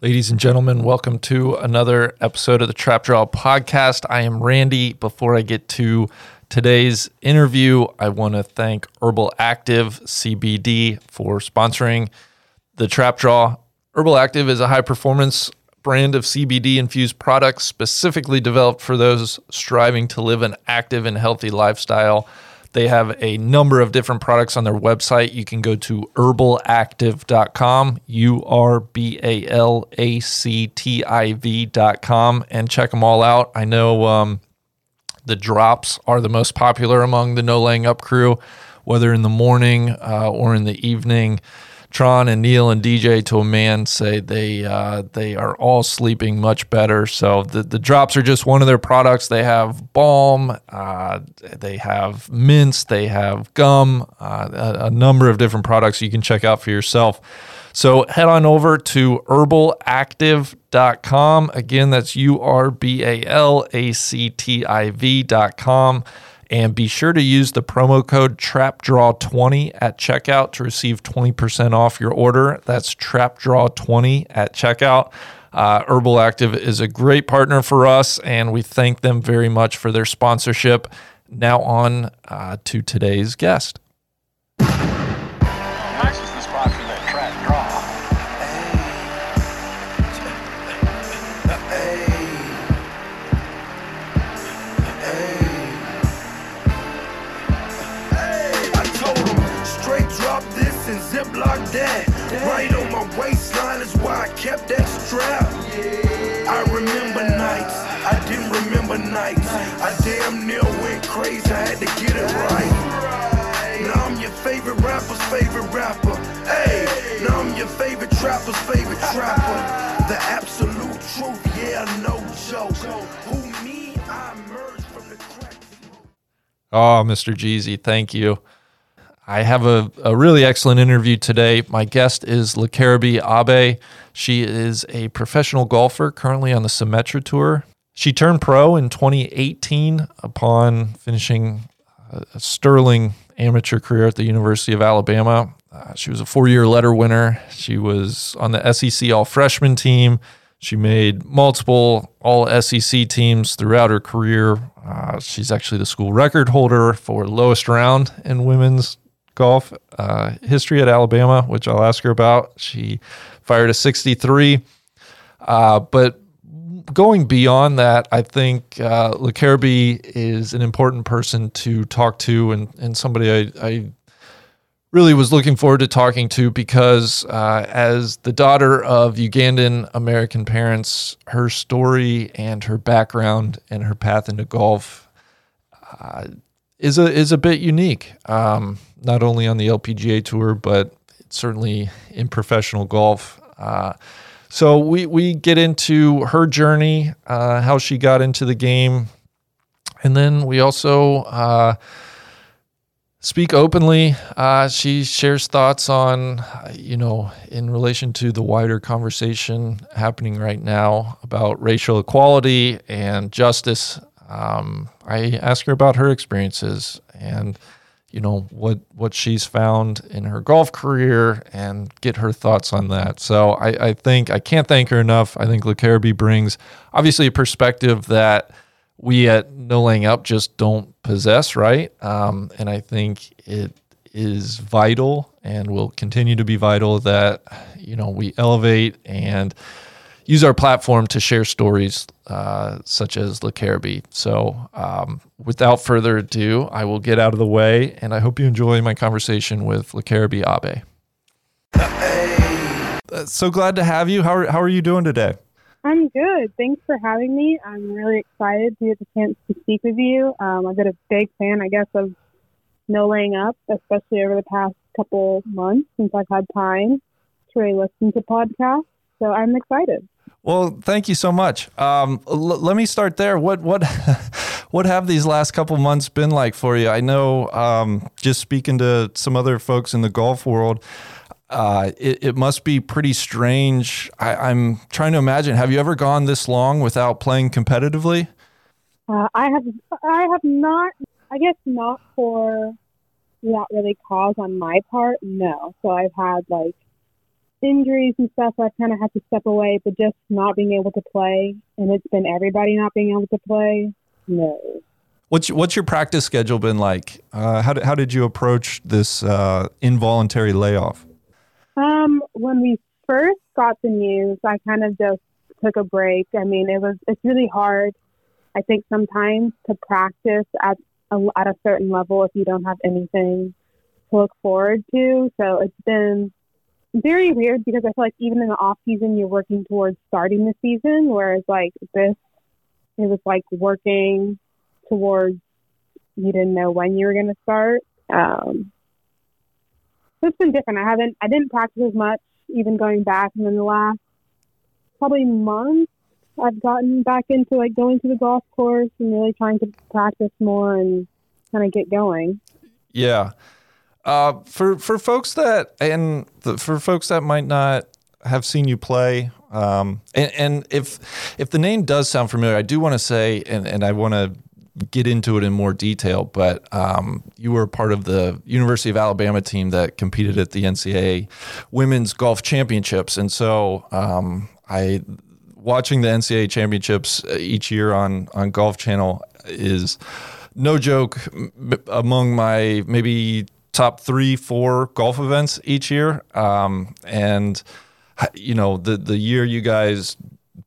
Ladies and gentlemen, welcome to another episode of the Trap Draw podcast. I am Randy. Before I get to today's interview, I want to thank Urbal Activ CBD for sponsoring the Trap Draw. Urbal Activ is a high performance brand of CBD infused products specifically developed for those striving to live an active and healthy lifestyle. They have a number of different products on their website. You can go to urbalactiv.com, U R B A L A C T I V.com, and check them all out. I know um, the drops are the most popular among the No Laying Up crew, whether in the morning uh, or in the evening. Tron and Neil and DJ to a man say they uh, they are all sleeping much better. So the, the drops are just one of their products. They have balm, uh, they have mints, they have gum, uh, a, a number of different products you can check out for yourself. So head on over to urbalactiv.com. Again, that's U R B A L A C T I V.com. And be sure to use the promo code TRAPDRAW20 at checkout to receive 20% off your order. That's TRAPDRAW20 at checkout. Uh, Urbal Activ is a great partner for us, and we thank them very much for their sponsorship. Now, on uh, to today's guest. Remember nights. I damn near went crazy, I had to get it right. Now I'm your favorite rapper's favorite rapper. Hey, now I'm your favorite trapper's favorite trapper. The absolute truth, yeah, no joke. Who me? I emerged from the crack. Oh, ah, Mr. Jeezy, thank you. I have a, a really excellent interview today. My guest is Lakareber Abe. She is a professional golfer currently on the Symetra Tour. She turned pro in 2018 upon finishing a, sterling amateur career at the University of Alabama. Uh, she was a four year letter winner. She was on the SEC All Freshman team. She made multiple All SEC teams throughout her career. Uh, she's actually the school record holder for lowest round in women's golf uh, history at Alabama, which I'll ask her about. She fired a 63. Uh, but going beyond that, I think uh, is an important person to talk to and, and somebody I, I really was looking forward to talking to because uh, as the daughter of Ugandan American parents, her story and her background and her path into golf uh, is a is a bit unique. Um, not only on the LPGA tour, but certainly in professional golf. Uh, so we we get into her journey, uh, how she got into the game, and then we also uh, speak openly. Uh, she shares thoughts on, you know, in relation to the wider conversation happening right now about racial equality and justice. Um, I ask her about her experiences and, you know, what what she's found in her golf career and get her thoughts on that. So I, I think I can't thank her enough. I think Lakareber brings obviously a perspective that we at No Laying Up just don't possess, right? Um, and I think it is vital and will continue to be vital that you know we elevate and use our platform to share stories uh, such as Lakareber. So, um, without further ado, I will get out of the way, and I hope you enjoy my conversation with Lakareber Abe. Uh, so glad to have you. How are, how are you doing today? I'm good. Thanks for having me. I'm really excited to get the chance to speak with you. Um, I've been a big fan, I guess, of No Laying Up, especially over the past couple months since I've had time to really listen to podcasts. So I'm excited. Well, thank you so much. Um, l- let me start there. What what what have these last couple months been like for you? I know, um, just speaking to some other folks in the golf world, uh, it, it must be pretty strange. I, I'm trying to imagine. Have you ever gone this long without playing competitively? Uh, I have I have not. I guess not for not really cause on my part. No. So I've had like injuries and stuff, I've kind of had to step away. But just not being able to play, and it's been everybody not being able to play. No. What's what's your practice schedule been like? Uh, how did how did you approach this uh, involuntary layoff? Um, when we first got the news, I kind of just took a break. I mean, it was it's really hard. I think sometimes to practice at a, at a certain level if you don't have anything to look forward to. So it's been very weird because I feel like even in the off season you're working towards starting the season, whereas like this, it was like working towards you didn't know when you were going to start. Um, so it's been different. I haven't, I didn't practice as much even going back, and then the last probably month I've gotten back into like going to the golf course and really trying to practice more and kind of get going. Yeah. Uh, for for folks that and the, for folks that might not have seen you play, um, and, and if if the name does sound familiar, I do want to say, and, and I want to get into it in more detail, but um, you were part of the University of Alabama team that competed at the NCAA Women's Golf Championships, and so um, I watching the NCAA Championships uh, each year on on Golf Channel is no joke among my maybe top three, four golf events each year, um, and you know the the year you guys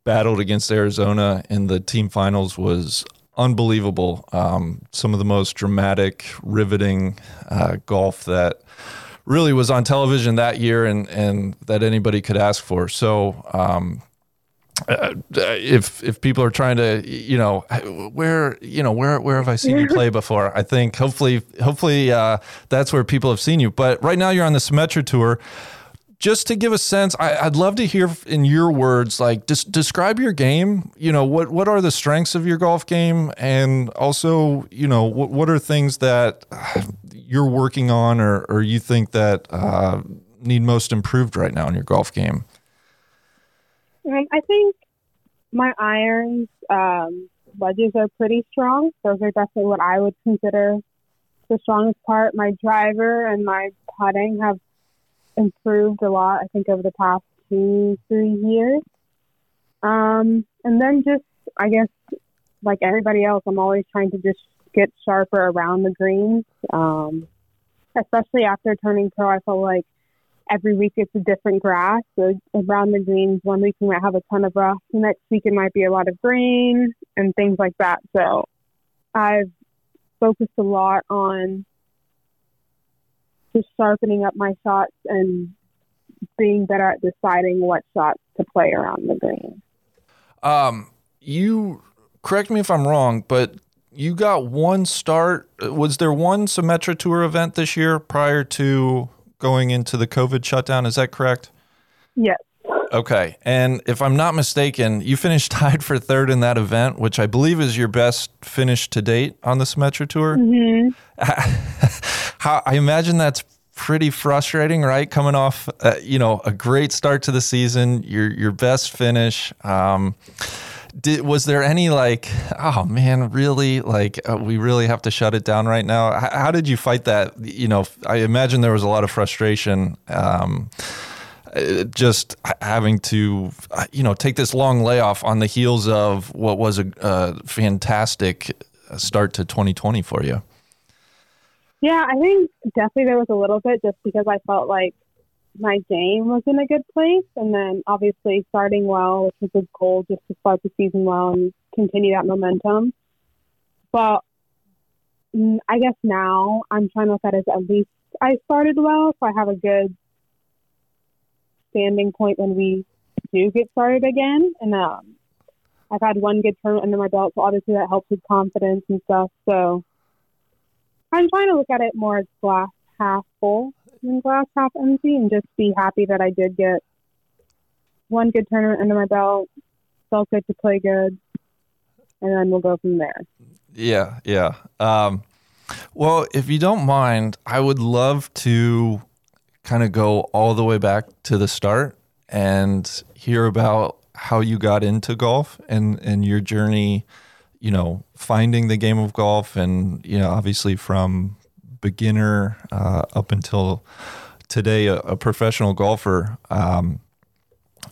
battled against Arizona in the team finals was unbelievable. Um, some of the most dramatic, riveting uh, golf that really was on television that year and, and that anybody could ask for. So, um, uh, if if people are trying to you know where you know where where have I seen you play before? I think hopefully hopefully uh, that's where people have seen you. But right now you're on the Symetra tour just to give a sense, I, would love to hear in your words, like just describe your game. You know, what what are the strengths of your golf game, and also, you know, what what are things that you're working on, or or you think that uh, need most improved right now in your golf game. Um, I think my irons um, wedges are pretty strong. Those are definitely what I would consider the strongest part. My driver and my putting have improved a lot, I think, over the past two, three years. Um, and then just, I guess, like everybody else, I'm always trying to just get sharper around the greens. Um, especially after turning pro, I felt like every week it's a different grass. So around the greens, one week we might have a ton of rough, the next week it might be a lot of green and things like that. So I've focused a lot on just sharpening up my shots and being better at deciding what shots to play around the green. Um, you correct me if I'm wrong, but you got one start. Was there one Symetra Tour event this year prior to going into the COVID shutdown? Is that correct? Yes. Okay. And if I'm not mistaken, you finished tied for third in that event, which I believe is your best finish to date on the Symetra Tour. Mm-hmm. How, I imagine that's pretty frustrating, right? Coming off, uh, you know, a great start to the season, your your best finish. Um, did, was there any like, oh man, really? Like, uh, we really have to shut it down right now? H- how did you fight that? You know, I imagine there was a lot of frustration. Um, uh, just having to, uh, you know, take this long layoff on the heels of what was a, a fantastic start to 2020 for you. Yeah, I think definitely there was a little bit just because I felt like my game was in a good place. And then obviously starting well, which was a goal just to start the season well and continue that momentum. But mm, I guess now I'm trying to look at it as at least I started well, so I have a good standing point when we do get started again. And um, I've had one good tournament under my belt, so obviously that helps with confidence and stuff. So I'm trying to look at it more as glass half full glass half empty, and just be happy that I did get one good tournament under my belt. Felt good to play good, and then we'll go from there. Yeah, yeah. Um, well, if you don't mind, I would love to kind of go all the way back to the start and hear about how you got into golf and and your journey you know, finding the game of golf and, you know, obviously from beginner uh, up until today a, a professional golfer. Um,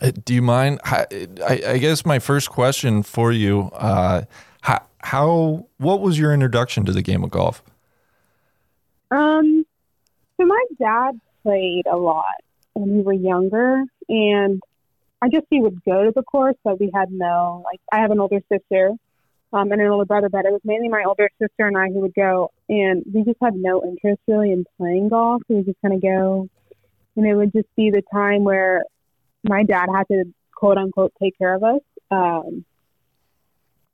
uh, do you mind? I, I, guess my first question for you: uh, how, how what was your introduction to the game of golf? Um, so my dad played a lot when we were younger, and I guess he would go to the course, but we had no like. I have an older sister, um, and an older brother, but it was mainly my older sister and I who would go, and we just had no interest really in playing golf. We would just kind of go, and it would just be the time where my dad had to quote unquote take care of us. Um,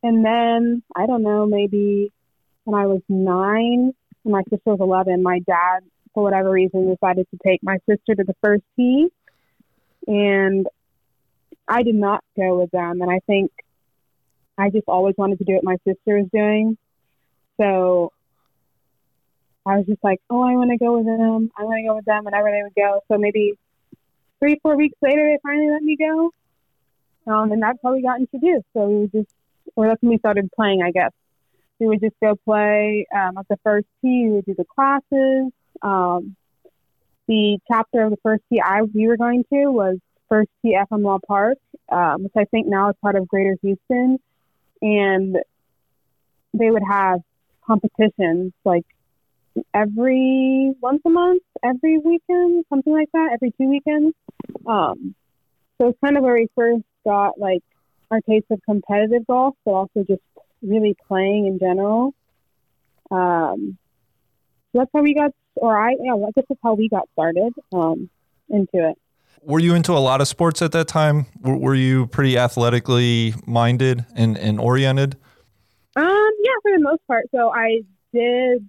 and then I don't know, maybe when I was nine and my sister was eleven, my dad, for whatever reason, decided to take my sister to the first tee, and I did not go with them. And I think I just always wanted to do what my sister was doing. So I was just like, oh, I want to go with them. I want to go with them whenever they would go. So maybe three, four weeks later, they finally let me go. Um, and that's how we got introduced. So we just, or that's when we started playing, I guess. We would just go play um, at the first tee. We would do the classes. Um, the chapter of the first tee I we were going to was First Tee FM Park, um, which I think now is part of Greater Houston and they would have competitions like every once a month, every weekend, something like that, every two weekends. Um, so it's kind of where we first got like our taste of competitive golf, but also just really playing in general. Um, so that's how we got, or I, yeah, I guess that's how we got started um, into it were you into a lot of sports at that time? Were, were you pretty athletically minded and, and oriented? Um, yeah, for the most part. So I did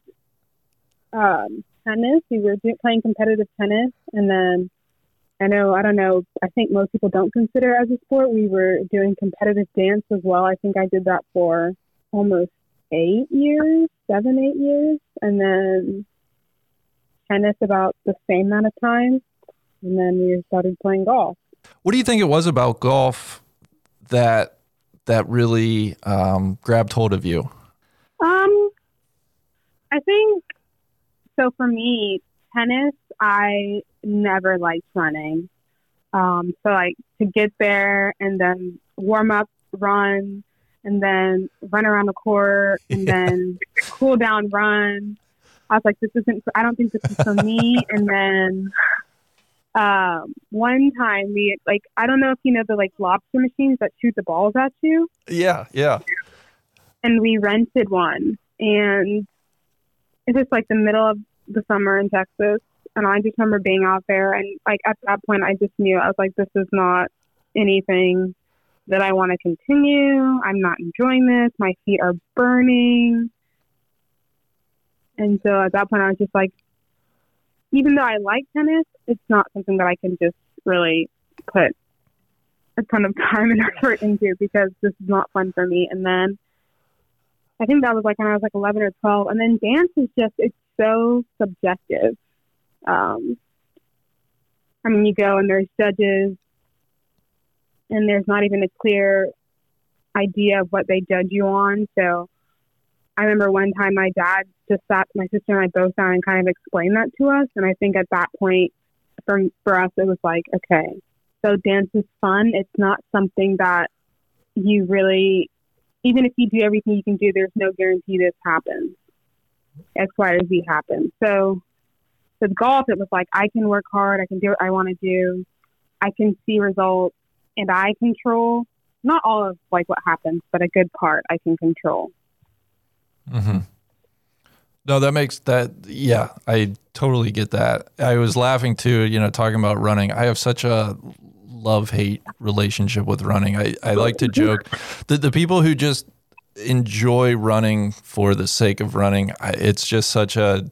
um, tennis. We were playing competitive tennis, and then I know I don't know. I think most people don't consider it as a sport. We were doing competitive dance as well. I think I did that for almost eight years, seven, eight years, and then tennis about the same amount of time and then we started playing golf. What do you think it was about golf that that really um, grabbed hold of you? Um, I think so. For me, tennis, I never liked running. Um, so like to get there and then warm up, run, and then run around the court, and yeah. then cool down, run. I was like, this isn't. I don't think this is for me. and then um, one time we like I don't know if you know the like lobster machines that shoot the balls at you. Yeah, yeah. And we rented one, and it's just like the middle of the summer in Texas, and I just remember being out there, and like at that point, I just knew I was like, this is not anything that I want to continue. I'm not enjoying this. My feet are burning. And so at that point, I was just like, even though I like tennis, it's not something that I can just really put a ton of time and effort into because this is not fun for me. And then I think that was like when I was like 11 or 12. And then dance is just, it's so subjective. Um, I mean, you go and there's judges and there's not even a clear idea of what they judge you on. So I remember one time my dad just sat my sister and I both down and kind of explained that to us. And I think at that point, for for us, it was like, okay, so dance is fun. It's not something that you really, even if you do everything you can do, there's no guarantee this happens. X, Y, or Z happens. So with golf, it was like I can work hard. I can do what I want to do. I can see results, and I control not all of like what happens, but a good part I can control. Mm-hmm. No, that makes that. Yeah, I totally get that. I was laughing too, you know, talking about running. I have such a love hate relationship with running. I, I like to joke that the people who just enjoy running for the sake of running, it's just such a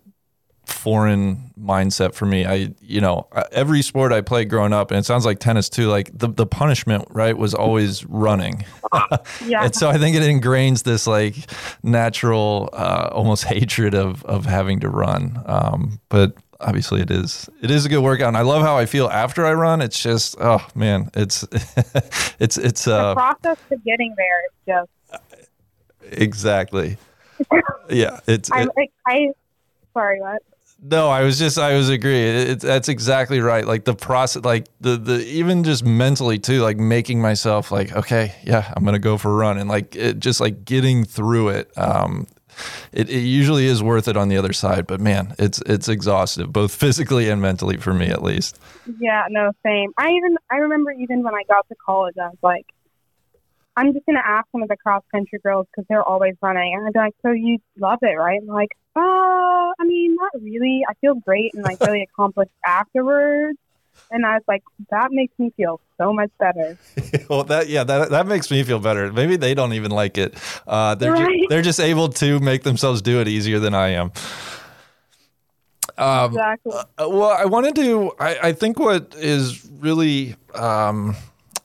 foreign mindset for me. I, you know, every sport I played growing up, and it sounds like tennis too. Like the the punishment, right, was always running. yeah. and so I think it ingrains this like natural, uh, almost hatred of of having to run. Um, but obviously, it is it is a good workout, and I love how I feel after I run. It's just, oh man, it's it's it's uh, the process to getting there is just exactly. yeah, it's. I, it, I sorry, what? No, I was just I was agreeing. It, that's exactly right. Like the process, like the the even just mentally too, like making myself like okay, yeah, I'm gonna go for a run, and like it, just like getting through it. Um, it, it usually is worth it on the other side, but man, it's it's exhaustive both physically and mentally for me at least. Yeah, no, same. I even I remember even when I got to college, I was like, I'm just gonna ask one of the cross country girls because they're always running, and I'd be like, "So you love it, right?" And like, "Oh, I mean, not really. I feel great and like really accomplished afterwards." And I was like, "That makes me feel so much better." well, that yeah, that that makes me feel better. Maybe they don't even like it. Uh, they're Right. ju- they're just able to make themselves do it easier than I am. Um, exactly. Uh, well, I wanted to. I, I think what is really um,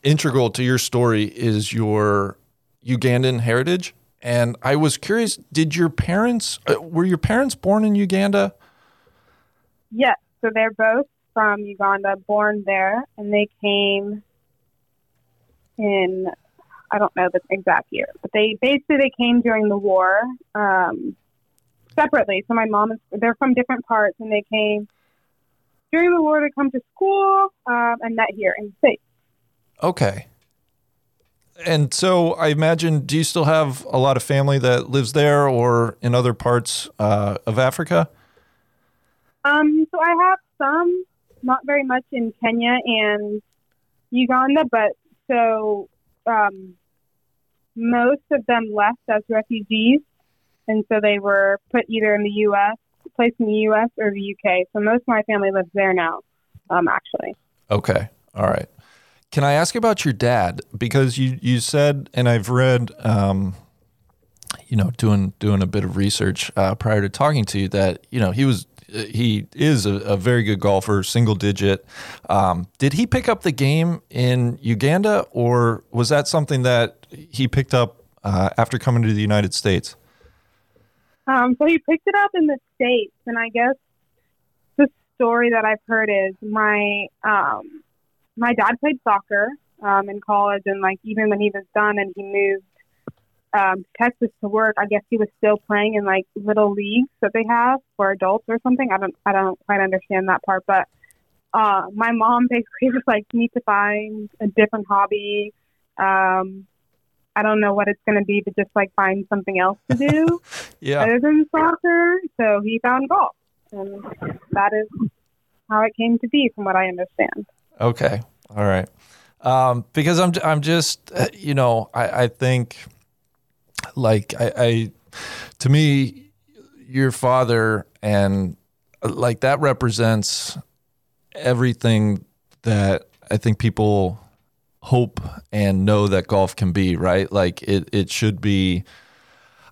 integral to your story is your Ugandan heritage. And I was curious: Did your parents uh, were your parents born in Uganda? Yes. So they're both from Uganda, born there, and they came in I don't know the exact year, but they basically they came during the war um, separately. So my mom is they're from different parts, and they came during the war to come to school um, and met here in the states. Okay. And so I imagine, do you still have a lot of family that lives there or in other parts uh, of Africa? Um, so I have some, not very much in Kenya and Uganda, but so um, most of them left as refugees, and so they were put either in the U.S., placed in the U.S. or the U.K. So most of my family lives there now, um, actually. Okay. All right. Can I ask about your dad? Because you, you said, and I've read, um, you know, doing doing a bit of research uh, prior to talking to you, that you know he was he is a, a very good golfer, single digit. Um, did he pick up the game in Uganda, or was that something that he picked up uh, after coming to the United States? Um, so he picked it up in the states, and I guess the story that I've heard is my um, my dad played soccer um, in college, and like even when he was done and he moved um, to Texas to work, I guess he was still playing in like little leagues that they have for adults or something. I don't I don't quite understand that part, but uh, my mom basically was like, "You need to find a different hobby." Um, I don't know what it's going to be, but just like find something else to do Yeah. other than soccer. So he found golf, and that is how it came to be, from what I understand. Okay. All right. Um, because I'm, I'm just, uh, you know, I, I think like I, I, to me, your father and uh, like that represents everything that I think people hope and know that golf can be, right? Like it, it should be,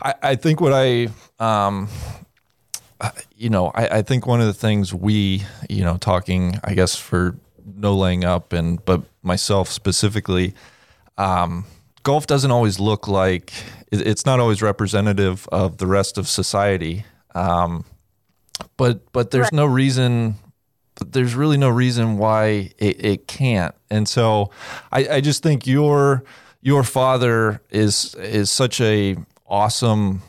I, I think what I, um, you know, I, I think one of the things we, you know, talking, I guess for no laying up and but myself specifically, um, golf doesn't always look like it's not always representative of the rest of society. Um, but but there's Right. no reason there's really no reason why it, it can't. And so I, I just think your your father is is such a awesome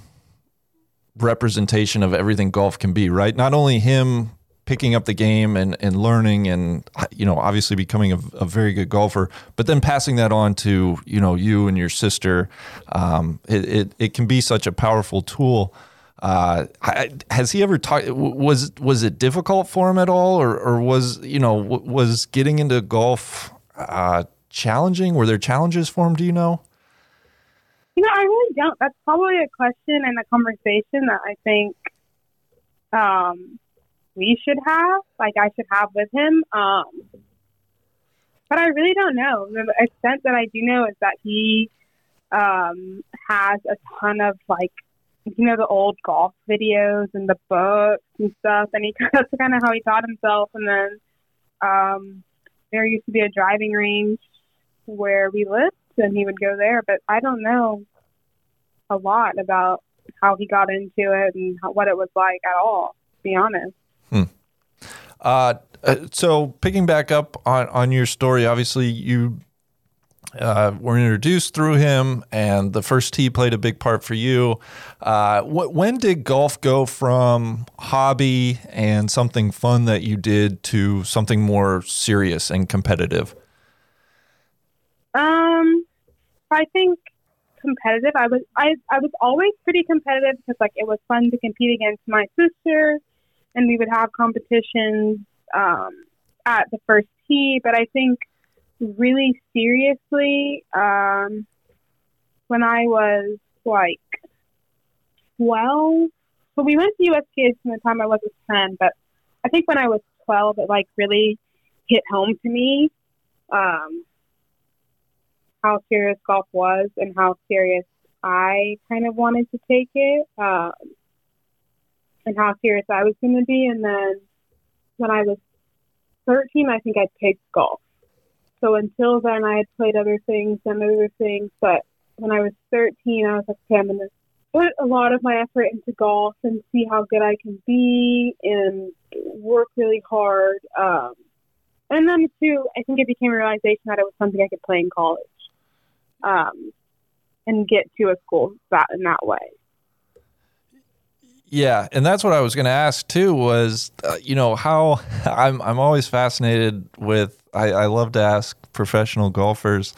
representation of everything golf can be, right? Not only him picking up the game and, and learning and you know obviously becoming a, a very good golfer but then passing that on to you know you and your sister um, it, it, it can be such a powerful tool. Uh, has he ever talked was was it difficult for him at all? Or, or was you know was getting into golf uh, challenging? Were there challenges for him do you know? You know, I really don't. That's probably a question and a conversation that I think um, we should have, like I should have with him. Um, but I really don't know. The extent that I do know is that he um, has a ton of like, you know, the old golf videos and the books and stuff, and he that's kind of how he taught himself. And then um, there used to be a driving range where we lived, and he would go there. But I don't know a lot about how he got into it and how, what it was like at all. To be honest. Uh, uh, so picking back up on, on your story, obviously you uh, were introduced through him, and the first tee played a big part for you. Uh, wh- when did golf go from hobby and something fun that you did to something more serious and competitive? Um, I think competitive. I was I I was always pretty competitive because like it was fun to compete against my sister, and we would have competitions um, at the first tee. But I think really seriously, um, when I was like twelve, so we went to US Kids from the time I was ten. But I think when I was twelve, it like really hit home to me. Um, how serious golf was and how serious I kind of wanted to take it, um, and how serious I was going to be. And then when I was 13, I think I picked golf. So until then, I had played other things and other things. But when I was 13, I was like, okay, I'm going to put a lot of my effort into golf and see how good I can be and work really hard. Um, and then, too, I think it became a realization that it was something I could play in college um, and get to a school that in that way. Yeah, and that's what I was going to ask too. Was uh, you know how I'm I'm always fascinated with. I, I love to ask professional golfers,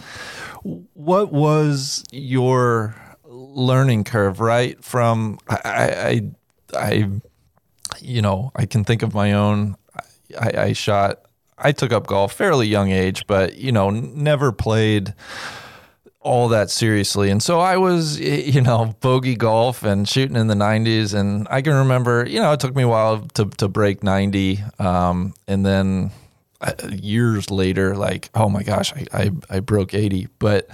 what was your learning curve? Right from I I, I you know I can think of my own. I, I shot. I took up golf fairly young age, but you know never played all that seriously. And so I was, you know, bogey golf and shooting in the 90s. And I can remember, you know, it took me a while to, to break 90. Um, and then uh, years later, like, oh my gosh, I, I, I broke 80. But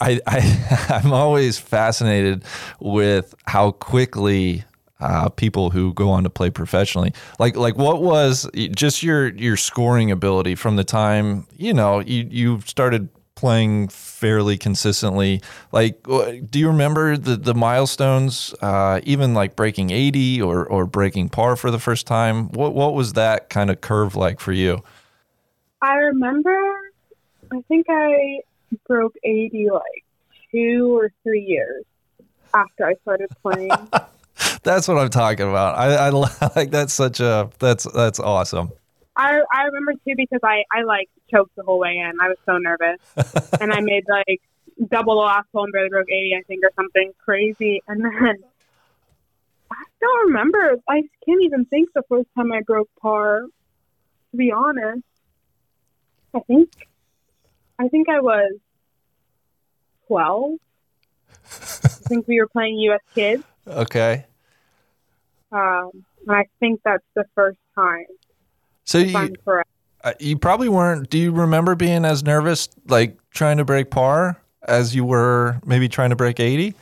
I, I, I'm always fascinated with how quickly uh, people who go on to play professionally. Like like what was just your your scoring ability from the time you know you you started playing fairly consistently. Like, do you remember the the milestones? Uh, even like breaking eighty or or breaking par for the first time. What what was that kind of curve like for you? I remember. I think I broke eighty like two or three years after I started playing. that's what I'm talking about. I, I like that's such a that's that's awesome. I I remember too because I I like choked the whole way in. I was so nervous, and I made like double the last hole and barely broke eighty, I think, or something crazy. And then I don't remember. I can't even think the first time I broke par. To be honest, I think I think I was twelve. I think we were playing U.S. Kids. Okay. Um, and I think that's the first time. So you, you probably weren't. Do you remember being as nervous, like trying to break par, as you were maybe trying to break eighty?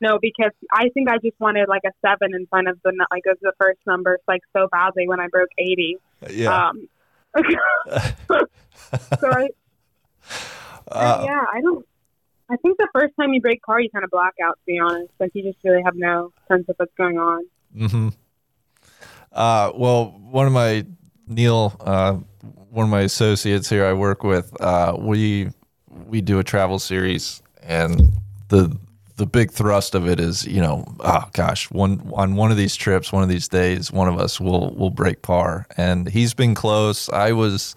No, because I think I just wanted like a seven in front of the like of the first numbers, like so badly when I broke eighty. Yeah. Um, so I, uh, yeah, I don't. I think the first time you break par, you kind of black out. To be honest, like you just really have no sense of what's going on. Mm-hmm. Uh, well, one of my Neil, uh, one of my associates here I work with, uh, we we do a travel series, and the the big thrust of it is, you know, oh gosh, one on one of these trips, one of these days, one of us will will break par, and he's been close. I was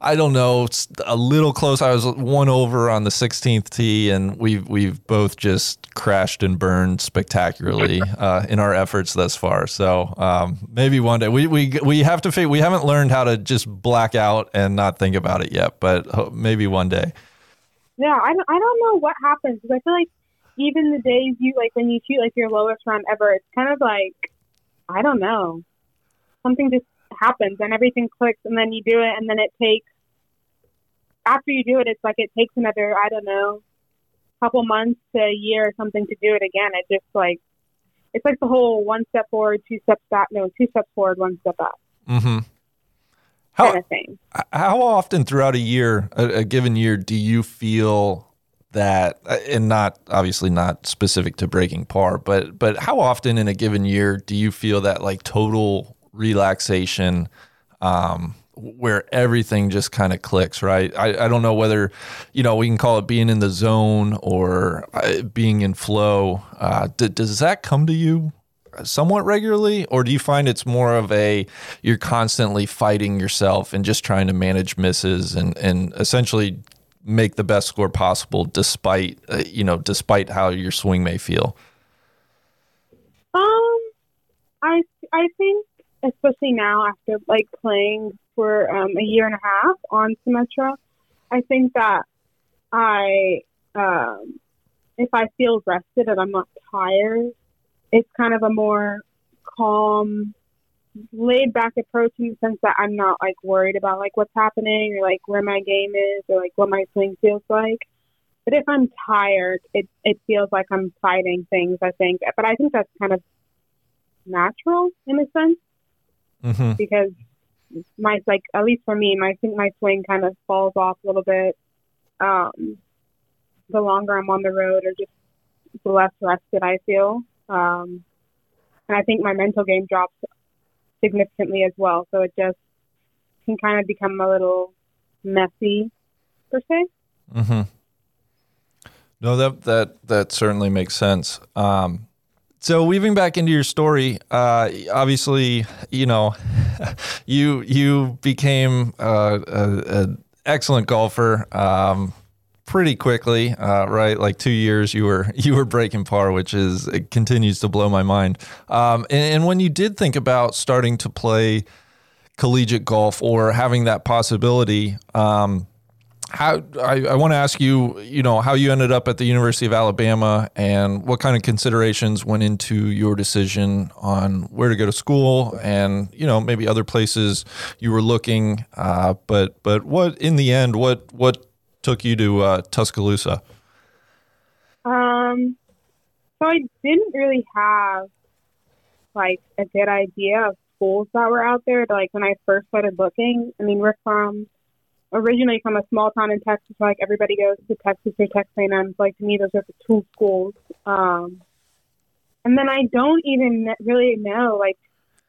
I don't know, it's a little close. I was one over on the 16th tee, and we've we've both just crashed and burned spectacularly uh, in our efforts thus far. So um, maybe one day we we we have to figure. We haven't learned how to just black out and not think about it yet, but maybe one day. Yeah, I don't, I don't know what happens because I feel like even the days you like when you shoot like your lowest round ever, it's kind of like I don't know, something just happens and everything clicks and then you do it and then it takes after you do it it's like it takes another i don't know couple months to a year or something to do it again. It just like it's like the whole one step forward two steps back no two steps forward one step back. Mm-hmm. How, kind of thing. how often throughout a year a, a given year do you feel that uh, and not obviously not specific to breaking par but but how often in a given year do you feel that like total relaxation um, where everything just kind of clicks, right? I, I don't know whether, you know, we can call it being in the zone or uh, being in flow. Uh, d- does that come to you somewhat regularly, or do you find it's more of a you're constantly fighting yourself and just trying to manage misses and and essentially make the best score possible despite uh, you know despite how your swing may feel? Um, I I think especially now after like playing for um, a year and a half on Symetra, I think that I um, if I feel rested and I'm not tired, it's kind of a more calm, laid back approach in the sense that I'm not like worried about like what's happening or like where my game is or like what my swing feels like. But if I'm tired, it it feels like I'm fighting things. I think, but I think that's kind of natural in a sense Mm-hmm. because my like at least for me, my I think my swing kind of falls off a little bit. Um, the longer I'm on the road, or just the less rested I feel. Um, and I think my mental game drops significantly as well. So it just can kind of become a little messy, per se. Mm-hmm. No, that that that certainly makes sense. Um, so weaving back into your story, uh, obviously, you know, you you became uh, an excellent golfer um, pretty quickly, uh, right? Like two years, you were you were breaking par, which is it continues to blow my mind. Um, and, and when you did think about starting to play collegiate golf or having that possibility. Um, how I, I want to ask you, you know, how you ended up at the University of Alabama and what kind of considerations went into your decision on where to go to school and you know maybe other places you were looking. Uh, but but what in the end, what what took you to uh, Tuscaloosa? Um, so I didn't really have like a good idea of schools that were out there. Like when I first started looking, I mean, we're from originally from a small town in Texas. Like everybody goes to Texas or Texas A&M. Like to me, those are the two schools. Um, and then I don't even really know. Like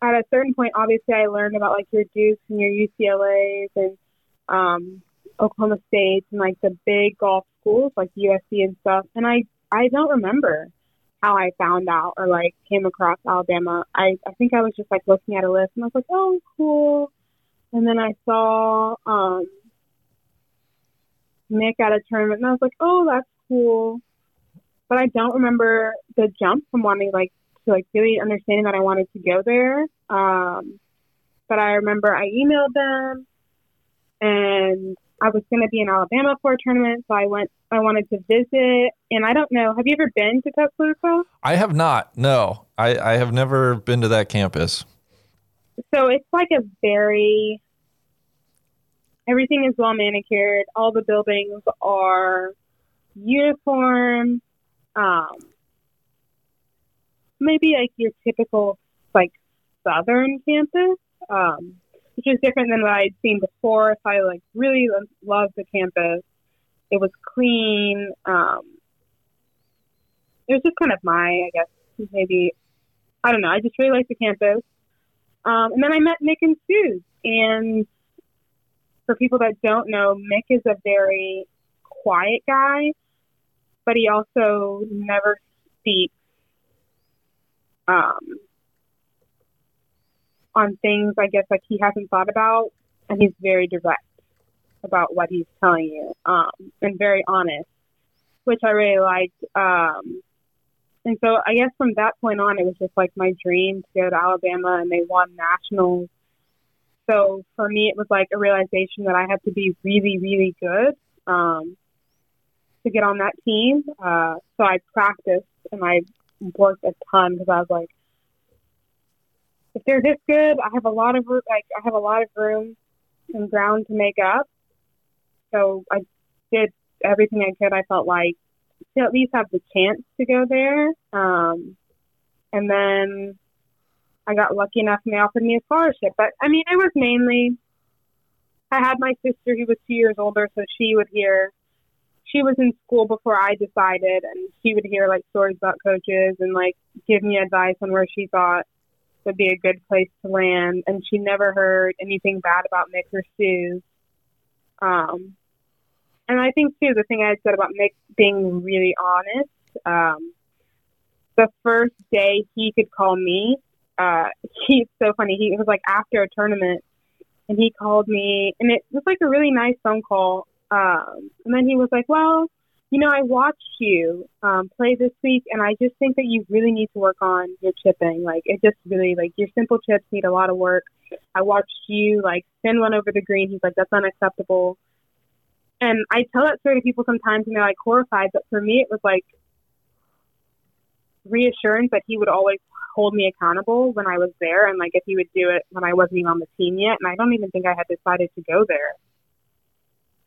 at a certain point, obviously, I learned about like your Dukes and your UCLA's and um, Oklahoma State and like the big golf schools like USC and stuff. And I I don't remember how I found out or like came across Alabama. I I think I was just like looking at a list and I was like, oh, cool. And then I saw um, Nick at a tournament and I was like, oh, that's cool. But I don't remember the jump from wanting like to like really understanding that I wanted to go there. Um, but I remember I emailed them and I was going to be in Alabama for a tournament, so I went. I wanted to visit, and I don't know. Have you ever been to Tuscaloosa? I have not. No, I, I have never been to that campus. So it's like a very. Everything is well manicured. All the buildings are uniform. Um, maybe like your typical like southern campus. Um, which is different than what I'd seen before. So I like really loved the campus. It was clean. Um, it was just kind of my, I guess, maybe, I don't know. I just really liked the campus. Um, and then I met Nick and Sue. And for people that don't know, Mic is a very quiet guy, but he also never speaks. Um, on things I guess like he hasn't thought about, and he's very direct about what he's telling you, um, and very honest, which I really liked. Um, and so I guess from that point on, it was just like my dream to go to Alabama, and they won nationals. So for me, it was like a realization that I had to be really, really good um, to get on that team. Uh, so I practiced and I worked a ton because I was like, if they're this good, I have a lot of like I have a lot of room and ground to make up. So I did everything I could. I felt like to at least have the chance to go there. Um, and then I got lucky enough and they offered me a scholarship. But I mean, it was mainly I had my sister who was two years older, so she would hear. She was in school before I decided, and she would hear like stories about coaches and like give me advice on where she thought would be a good place to land, and she never heard anything bad about Mic or Sue. Um, and I think too the thing I said about Mic being really honest. Um, the first day he could call me, uh, he's so funny. He was like after a tournament, and he called me, and it was like a really nice phone call. Um, and then he was like, "Well, you know, I watched you um, play this week, and I just think that you really need to work on your chipping. Like, it just really, like, your simple chips need a lot of work. I watched you, like, spin one over the green. He's like, that's unacceptable. And I tell that story to people sometimes, and they're, like, horrified. But for me, it was, like, reassurance that he would always hold me accountable when I was there, and, like, if he would do it when I wasn't even on the team yet. And I don't even think I had decided to go there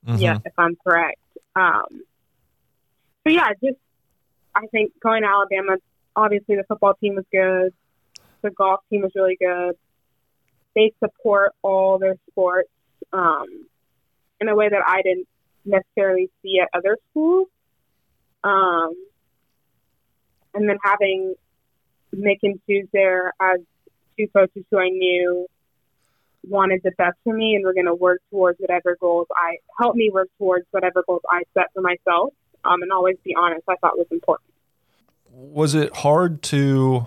Mhm. yet, if I'm correct. Um, so yeah, just I think going to Alabama, obviously the football team was good, the golf team was really good. They support all their sports um, in a way that I didn't necessarily see at other schools. Um, and then having Mic and Suze there as two coaches who I knew wanted the best for me and were going to work towards whatever goals I help me work towards whatever goals I set for myself. Um, and always be honest, I thought was important. was it hard to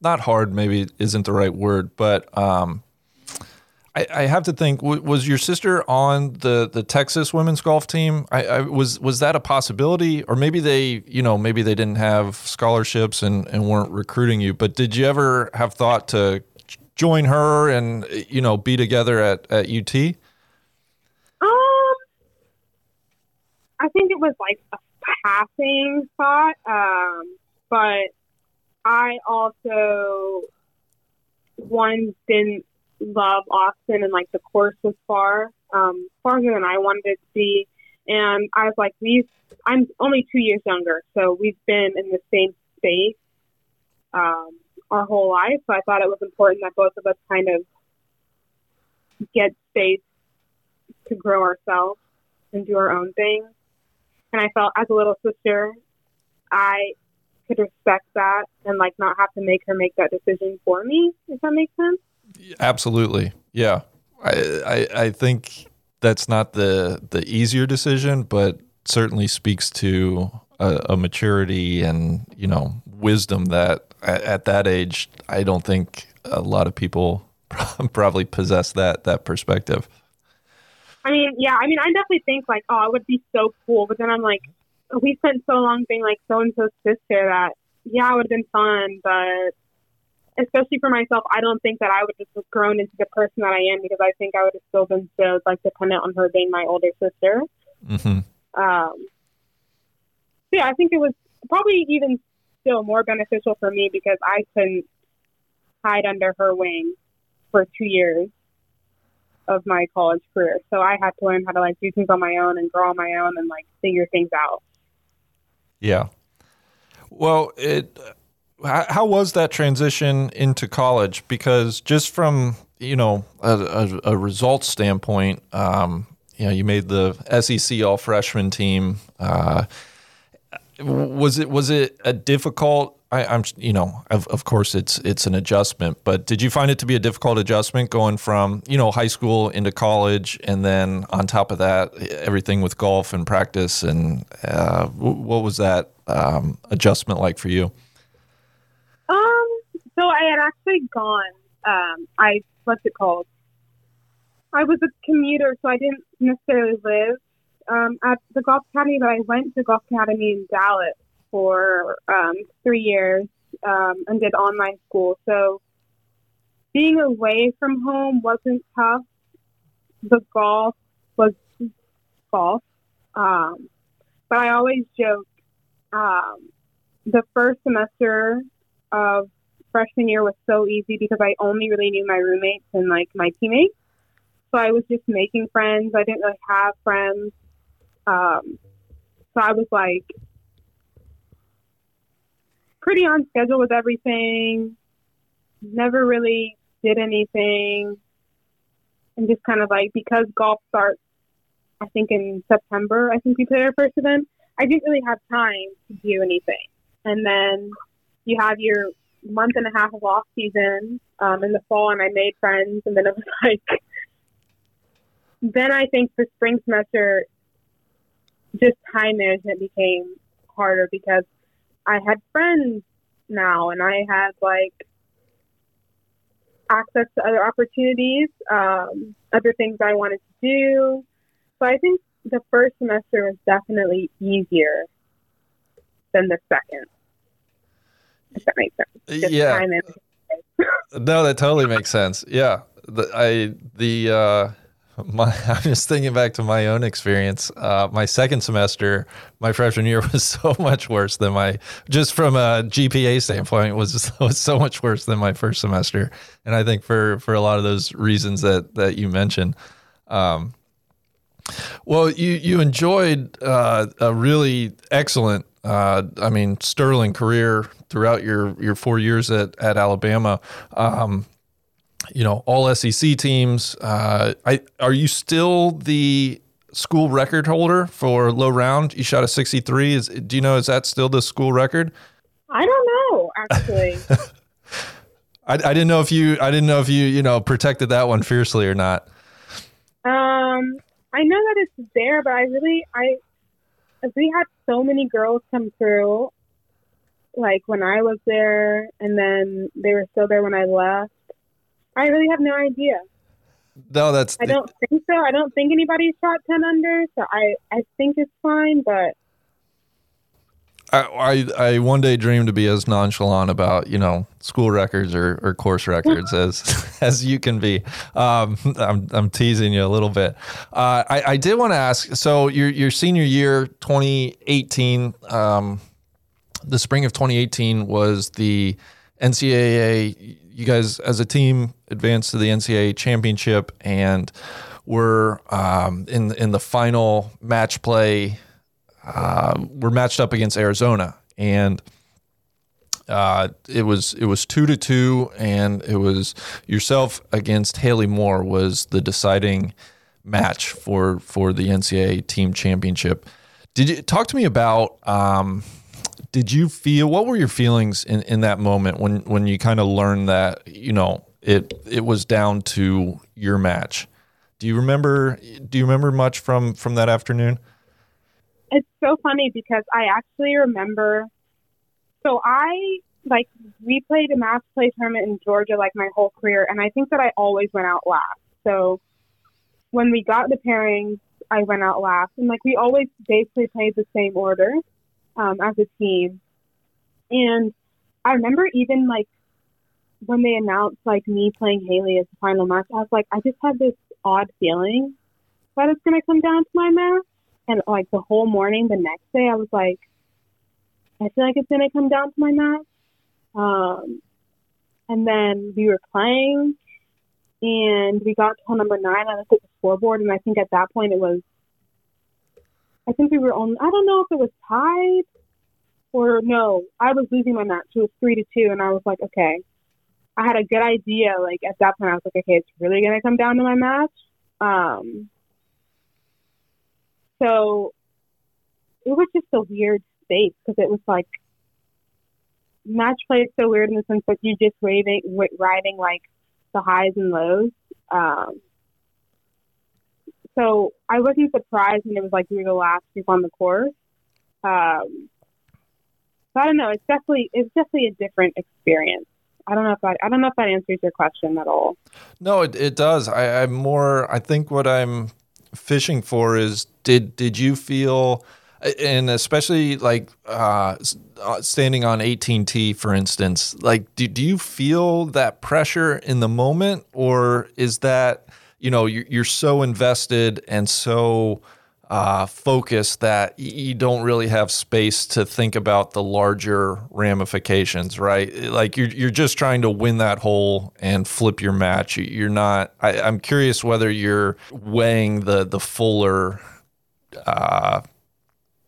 not hard maybe isn't the right word but um I, I have to think w- was your sister on the the Texas women's golf team I, I was was that a possibility or maybe they you know maybe they didn't have scholarships and and weren't recruiting you but did you ever have thought to join her and you know be together at at UT Um, I think it was like a passing thought. Um, but I also one didn't love Austin and like the course was far, um, farther than I wanted to be. And I was like, we've I'm only two years younger, so we've been in the same space um, our whole life. So I thought it was important that both of us kind of get space to grow ourselves and do our own thing. And I felt as a little sister, I could respect that and like not have to make her make that decision for me, if that makes sense. Absolutely. Yeah. I, I I think that's not the the easier decision, but certainly speaks to a, a maturity and you know wisdom that at, at that age I don't think a lot of people probably possess that that perspective. I mean, yeah, I mean, I definitely think like, oh, it would be so cool. But then I'm like, we spent so long being like so and so's sister that, yeah, it would have been fun. But especially for myself, I don't think that I would just have grown into the person that I am because I think I would have still been so like dependent on her being my older sister. Mm-hmm. Um, so yeah, I think it was probably even still more beneficial for me because I couldn't hide under her wing for two years of my college career. So I had to learn how to like do things on my own and grow on my own and like figure things out. Yeah. Well, it. How, was that transition into college? Because just from you know a, a, a results standpoint, um, you know, you made the SEC All Freshman team. Uh, was it was it a difficult? I, I'm you know of, of course it's it's an adjustment, but did you find it to be a difficult adjustment going from you know high school into college, and then on top of that everything with golf and practice, and uh, what was that um, adjustment like for you? So I had actually gone. Um, I what's it called? I was a commuter, so I didn't necessarily live um, at the golf academy, but I went to golf academy in Dallas for um, three years um, and did online school. So being away from home wasn't tough. The golf was golf, um, but I always joke. Um, the first semester of freshman year was so easy because I only really knew my roommates and like my teammates. So I was just making friends. I didn't really have friends. Um, so I was like pretty on schedule with everything. Never really did anything. And just kind of like because golf starts, I think in September, I think we played our first event. I didn't really have time to do anything. And then you have your month and a half of off season um, in the fall, and I made friends, and then it was like. Then I think the spring semester, just time management became harder because I had friends now, and I had like access to other opportunities, um, other things I wanted to do. So I think the first semester was definitely easier than the second. If that makes sense. Just Yeah. No, that totally makes sense. Yeah, the, I the uh, my I'm just thinking back to my own experience. Uh, my second semester, my freshman year, was so much worse than my just from a GPA standpoint was was so much worse than my first semester, and I think for for a lot of those reasons that that you mentioned. Um, well, you you enjoyed uh, a really excellent, uh, I mean, sterling career throughout your your four years at at Alabama. Um, you know, all SEC teams. Uh, I are you still the school record holder for low round? You shot a sixty three. Is do you know is that still the school record? I don't know, actually. I, I didn't know if you I didn't know if you you know protected that one fiercely or not. Um, I know that it's there, but I really, I, we had so many girls come through, like when I was there, and then they were still there when I left. I really have no idea. No, that's I don't think so. I don't think anybody shot ten under, so I, I think it's fine. But I, I I one day dream to be as nonchalant about you know school records or, or course records as as you can be. Um, I'm I'm teasing you a little bit. Uh, I I did want to ask. So your your senior year, 2018, um, the spring of 2018 was the NCAA. You guys as a team advanced to the NCAA championship and were um, in in the final match play uh, were matched up against Arizona, and uh, it was it was two to two, and it was yourself against Haley Moore was the deciding match for for the NCAA team championship. Did you talk to me about? Um, did you feel what were your feelings in, in that moment when when you kind of learned that you know it it was down to your match? Do you remember? Do you remember much from from that afternoon? It's so funny because I actually remember. So I like we played a match play tournament in Georgia like my whole career, and I think that I always went out last. So when we got the pairings, I went out last, and like we always basically played the same order um, as a team. And I remember even like when they announced like me playing Haley as the final match, I was like, I just had this odd feeling that it's gonna come down to my match. And like the whole morning, the next day, I was like, I feel like it's gonna come down to my match. Um, and then we were playing, and we got to hole number nine. I looked at the scoreboard, and I think at that point it was, I think we were on. I don't know if it was tied or no. I was losing my match. It was three to two, and I was like, okay. I had a good idea. Like at that point, I was like, okay, it's really gonna come down to my match. Um, so it was just a weird space because it was like match play is so weird in the sense that you're just raving, riding like the highs and lows. Um, so I wasn't surprised when it was like we were the last group on the course. Um, so I don't know. It's definitely it's definitely a different experience. I don't know if that I don't know if that answers your question at all. No, it, it does. I, I'm more. I think what I'm fishing for is did did you feel, and especially like uh, uh, standing on 18 tee, for instance, like do do you feel that pressure in the moment, or is that you know you're, you're so invested and so uh, focused that you don't really have space to think about the larger ramifications, right? Like you're you're just trying to win that hole and flip your match. You- You're not. I, I'm curious whether you're weighing the the fuller uh,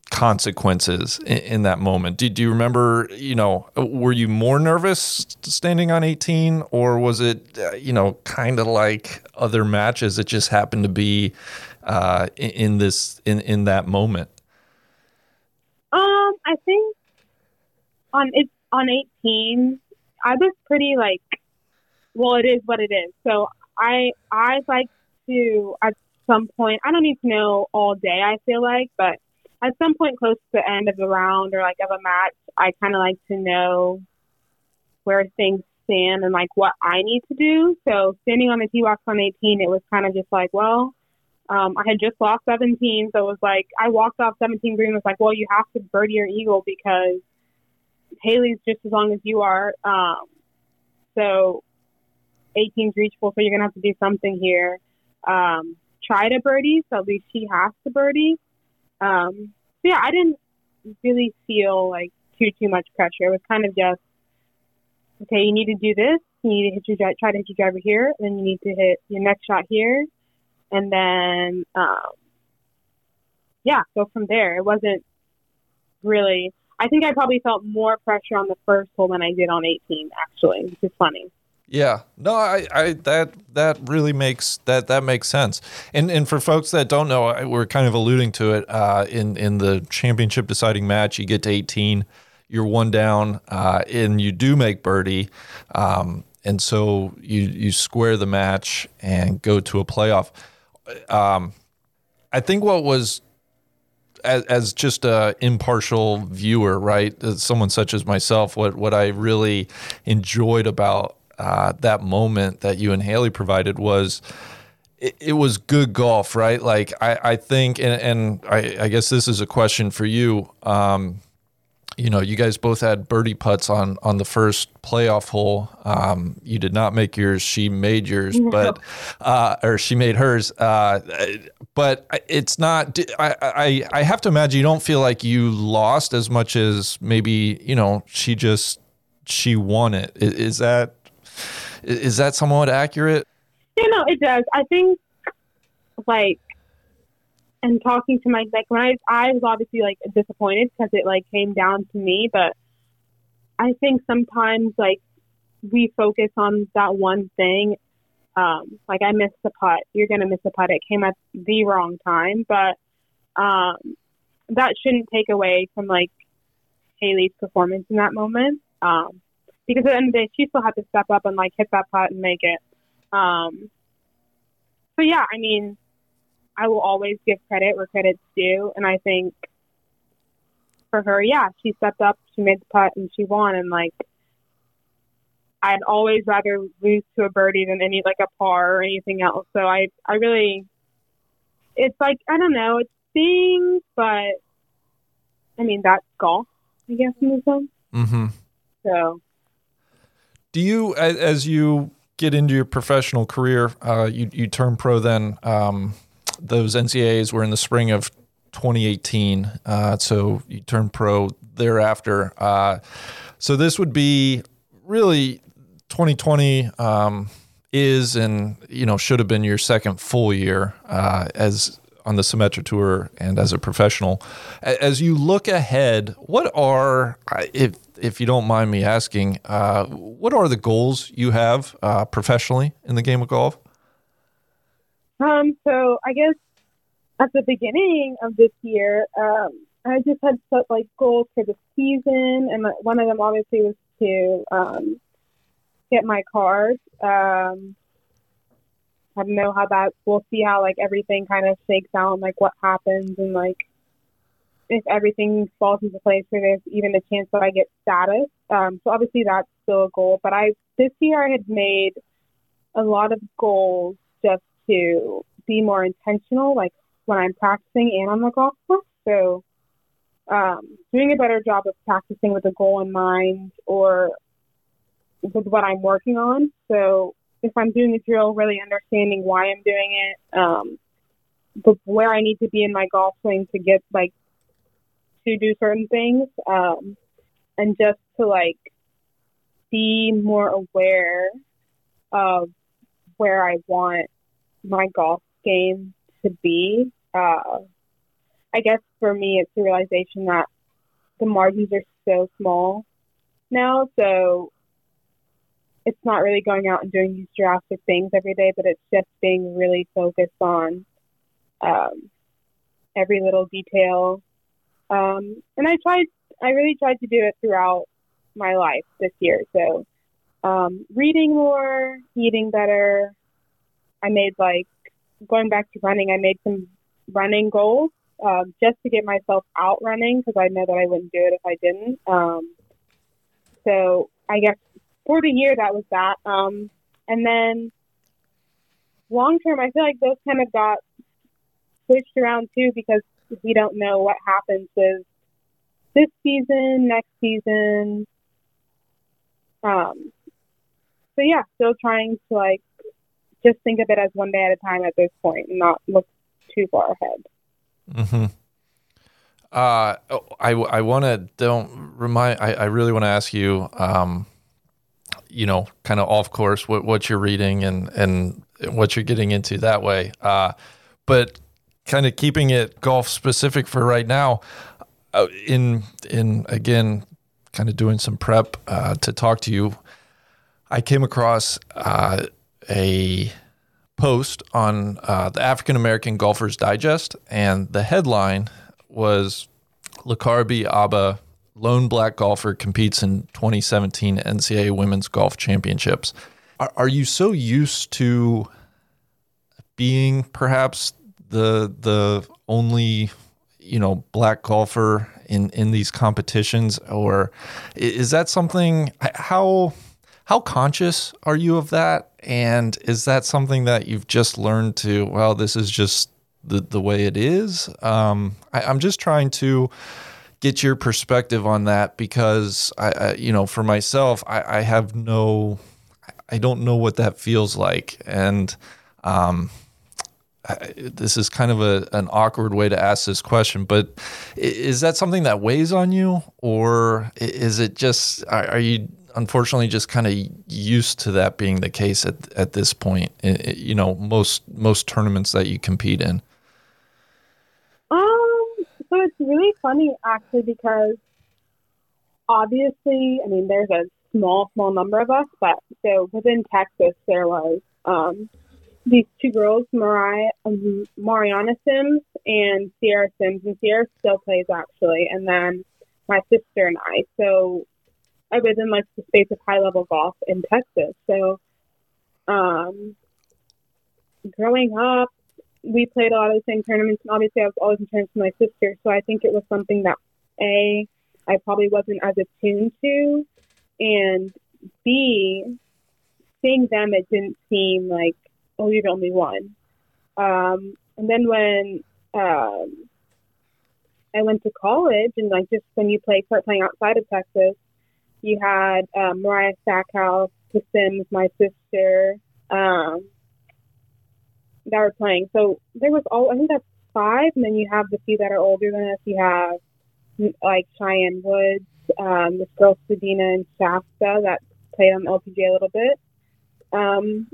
consequences in, in that moment. Do, do you remember? You know, were you more nervous standing on 18, or was it uh, you know kind of like other matches? It just happened to be uh, in, this in in that moment. Um, I think on it's on 18. I was pretty like, well, it is what it is. So I I like to at some point. I don't need to know all day. I feel like, but at some point close to the end of the round or like of a match, I kind of like to know where things stand and like what I need to do. So standing on the tee box on 18, it was kind of just like, well, um, I had just lost 17, so it was like I walked off 17 green. Was like, well, you have to birdie your eagle because Haley's just as long as you are. Um, so 18's reachable, so you're gonna have to do something here. Um, try to birdie, so at least she has to birdie. Um, so yeah, I didn't really feel like too too much pressure. It was kind of just okay. You need to do this. You need to hit your try to hit your driver here, and then you need to hit your next shot here, and then um, yeah, go from there. It wasn't really. I think I probably felt more pressure on the first hole than I did on 18, actually, which is funny. Yeah, no, I, I, that that really makes that that makes sense. And and for folks that don't know, we're kind of alluding to it uh, in in the championship deciding match. You get to 18, you're one down, uh, and you do make birdie, um, and so you you square the match and go to a playoff. Um, I think what was as, as just a impartial viewer, right? As someone such as myself, what what I really enjoyed about uh, that moment that you and Haley provided was it, it, was good golf, right? Like I, I think, and, and I, I, guess this is a question for you. Um, you know, you guys both had birdie putts on on the first playoff hole. Um, you did not make yours; she made yours, no. but uh, or she made hers. Uh, but it's not. I, I I have to imagine you don't feel like you lost as much as maybe you know she just she won it. Is, is that is that somewhat accurate? Yeah, no, it does. I think like and talking to my like when I I was obviously like disappointed because it like came down to me, but I think sometimes like we focus on that one thing. Um, like I missed the putt. You're gonna miss the putt. It came at the wrong time, but um, that shouldn't take away from like Haley's performance in that moment. Um, because at the end of the day, she still had to step up and like hit that putt and make it. Um, so yeah, I mean, I will always give credit where credit's due, and I think for her, yeah, she stepped up, she made the putt, and she won. And like, I'd always rather lose to a birdie than any like a par or anything else. So I, I really, it's like I don't know, it's stings, but I mean that's golf, I guess in a sense. Mm-hmm. So do you, as you get into your professional career, uh, you you turn pro then? Um, those NCAAs were in the spring of 2018, uh, so you turn pro thereafter. Uh, so this would be really 2020 um, is and you know should have been your second full year uh, as on the Symetra Tour and as a professional. As you look ahead, what are if if you don't mind me asking, uh, what are the goals you have uh, professionally in the game of golf? Um, so I guess at the beginning of this year, um, I just had set like goals for the season, and one of them obviously was to um, get my card. Um, I don't know how that. We'll see how like everything kind of shakes out, and like what happens, and like if everything falls into place where there's even a chance that I get status. Um, so obviously that's still a goal. But I this year I had made a lot of goals just to be more intentional, like when I'm practicing and on the golf course. So um, doing a better job of practicing with a goal in mind or with what I'm working on. So if I'm doing a drill, really understanding why I'm doing it, um, where I need to be in my golf swing to get like to do certain things, um, and just to like be more aware of where I want my golf game to be. Uh, I guess for me, it's the realization that the margins are so small now, so it's not really going out and doing these drastic things every day, but it's just being really focused on um, every little detail um, and I tried, I really tried to do it throughout my life this year. So um, reading more, eating better. I made like going back to running. I made some running goals um, just to get myself out running because I know that I wouldn't do it if I didn't. Um, so I guess for the year that was that. Um, and then long term, I feel like those kind of got switched around too because we don't know what happens with this season, next season. Um, so yeah, still trying to like just think of it as one day at a time at this point and not look too far ahead. Mm-hmm. Uh, I, I want to don't remind, I, I really want to ask you, um, you know, kind of off course, what, what you're reading and, and what you're getting into that way. Uh, but kind of keeping it golf specific for right now, uh, in, in again, kind of doing some prep, uh, to talk to you, I came across, uh, a post on uh, the African American Golfers Digest, and the headline was Lakareber Abe, lone black golfer, competes in 2017 NCAA Women's Golf Championships. Are, are you so used to being perhaps the the only you know black golfer in in these competitions, or is that something how how conscious are you of that? And is that something that you've just learned to, well, this is just the, the way it is? Um, I, I'm just trying to get your perspective on that because I, I you know, for myself, I, I, have no, I don't know what that feels like. And, um, I, this is kind of a, an awkward way to ask this question, but is that something that weighs on you or is it just, are, are you, unfortunately just kind of used to that being the case at at this point. It, you know, most most tournaments that you compete in. Um, so it's really funny actually because obviously, I mean, there's a small small number of us, but so within Texas there was um these two girls, Mariah, um, Mariana Sims and Sierra Sims, and Sierra still plays actually, and then my sister and I. So I was in like the space of high level golf in Texas. So, um, growing up, we played a lot of the same tournaments, and obviously, I was always in tournaments with my sister. So I think it was something that a I probably wasn't as attuned to, and b seeing them, it didn't seem like oh you're the only one. Um, and then when um, I went to college, and like just when you play, start playing outside of Texas, you had um, Mariah Stackhouse, the Sims, my sister, um, that were playing. So there was all I think that's five, and then you have the few that are older than us. You have like Cheyenne Woods, um, this girl Sadena and Shasta that played on LPGA a little bit. Um,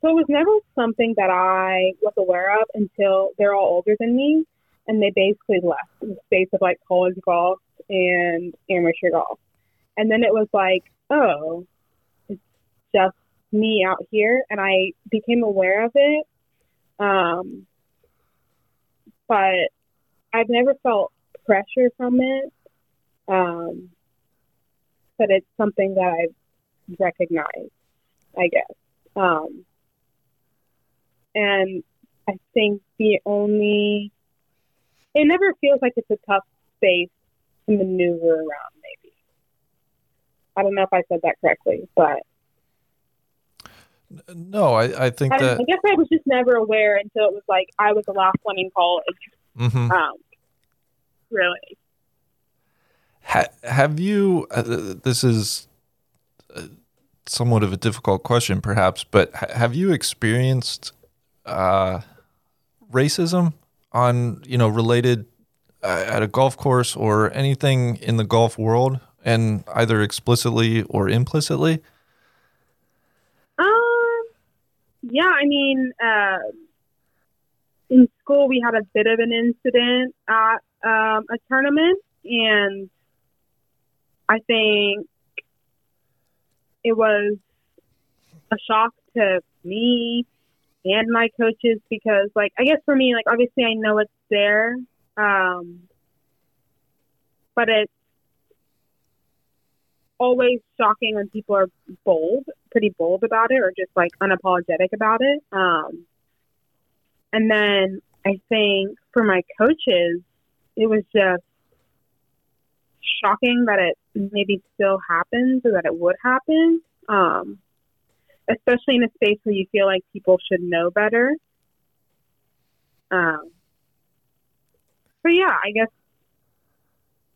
so it was never something that I was aware of until they're all older than me, and they basically left the space of like college golf and amateur golf. And then it was like, oh, it's just me out here. And I became aware of it. Um, but I've never felt pressure from it. Um, but it's something that I've recognized, I guess. Um, and I think the only, it never feels like it's a tough space to maneuver around. I don't know if I said that correctly, but no, I, I think I, that I guess I was just never aware until it was like I was the last one in college. Mm-hmm. Um, really. Ha- have you? Uh, this is uh, somewhat of a difficult question, perhaps, but ha- have you experienced uh, racism on you know related uh, at a golf course or anything in the golf world? And either explicitly or implicitly? Um, yeah, I mean, uh, in school we had a bit of an incident at um, a tournament, and I think it was a shock to me and my coaches because, like, I guess for me, like, obviously I know it's there, um, but it's always shocking when people are bold, pretty bold about it, or just like unapologetic about it. Um, and then I think for my coaches, it was just shocking that it maybe still happens or that it would happen. Um, especially in a space where you feel like people should know better. Um, but yeah, I guess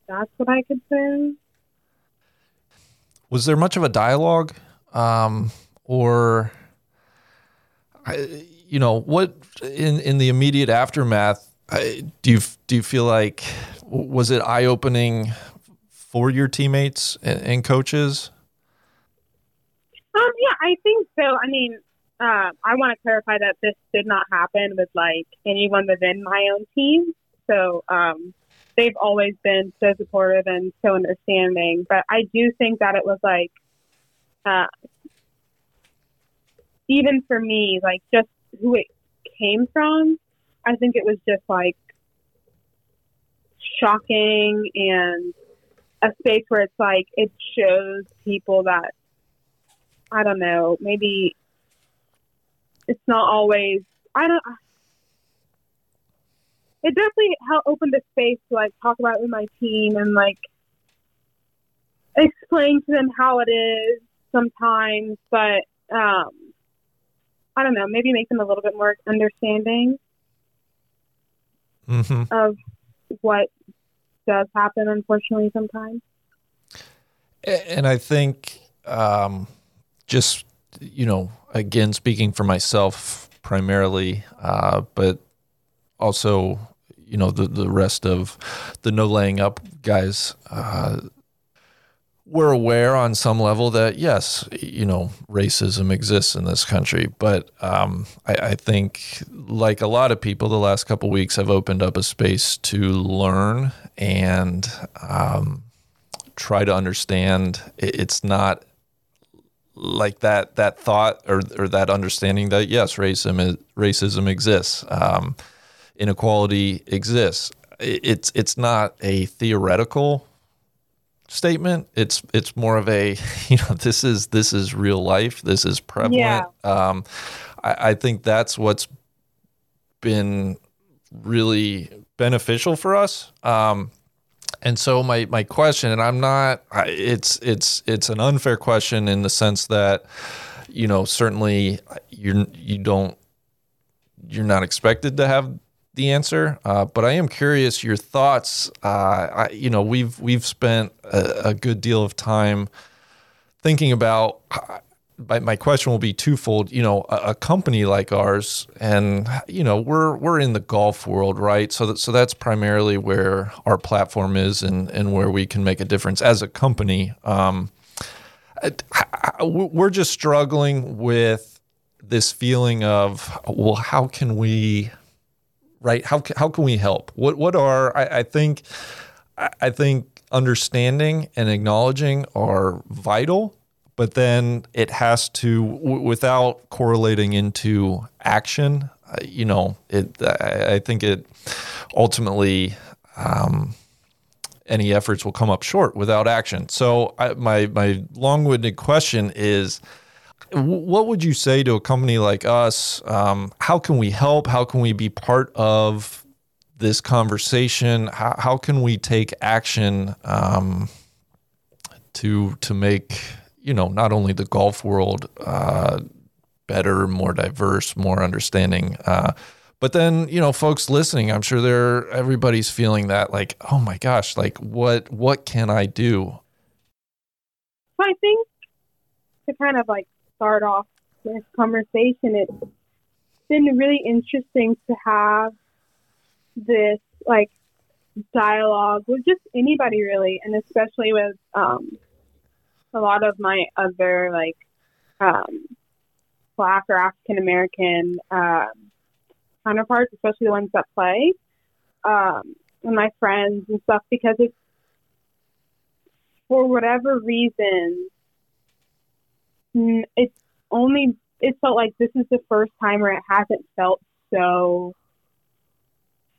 that's what I could say. Was there much of a dialogue, um, or, I, you know, what in in the immediate aftermath? I, do you do you feel like was it eye opening for your teammates and, and coaches? Um, yeah, I think so. I mean, uh, I want to clarify that this did not happen with like anyone within my own team. So um, they've always been so supportive and so understanding. But I do think that it was like, uh, even for me, like just who it came from, I think it was just like shocking and a space where it's like it shows people that I don't know, maybe it's not always I don't it definitely helped open the space to like talk about it with my team and like explain to them how it is sometimes, but um I don't know, maybe make them a little bit more understanding mm-hmm. of what does happen unfortunately sometimes. And I think um just you know again speaking for myself primarily uh, but also you know the the rest of the no laying up guys uh, we're aware on some level that yes you know racism exists in this country. But um, I, I, think like a lot of people the last couple weeks have opened up a space to learn and um, try to understand. It's not like that that thought or or that understanding that yes, racism is, racism exists, um, inequality exists. It's it's not a theoretical statement. It's it's more of a you know this is this is real life. This is prevalent. Yeah. Um, I, I think that's what's been really beneficial for us. Um, and so my my question, and I'm not, it's it's it's an unfair question in the sense that, you know, certainly you you don't you're not expected to have the answer, uh, but I am curious your thoughts. Uh, I, you know, we've we've spent a, a good deal of time thinking about my, my question will be twofold. You know, a, a, company like ours, and you know, we're we're in the golf world, right? So that so that's primarily where our platform is, and and where we can make a difference as a company. Um, we're just struggling with this feeling of well, how can we, right? How how can we help? What what are I, I think I think understanding and acknowledging are vital but then it has to w- without correlating into action uh, you know it I, I, think it ultimately um, any efforts will come up short without action so I, my my long-winded question is what would you say to a company like us um, how can we help how can we be part of this conversation how, how can we take action um, to to make you know, not only the golf world uh, better, more diverse, more understanding. Uh, but then, you know, folks listening, I'm sure they're everybody's feeling that like, oh my gosh, like what what can I do? So I think to kind of like start off this conversation, it's been really interesting to have this like dialogue with just anybody really, and especially with um, a lot of my other like um, Black or African American uh, counterparts, especially the ones that play, um, and my friends and stuff, because it's for whatever reason, it's only it felt like this is the first time where it hasn't felt so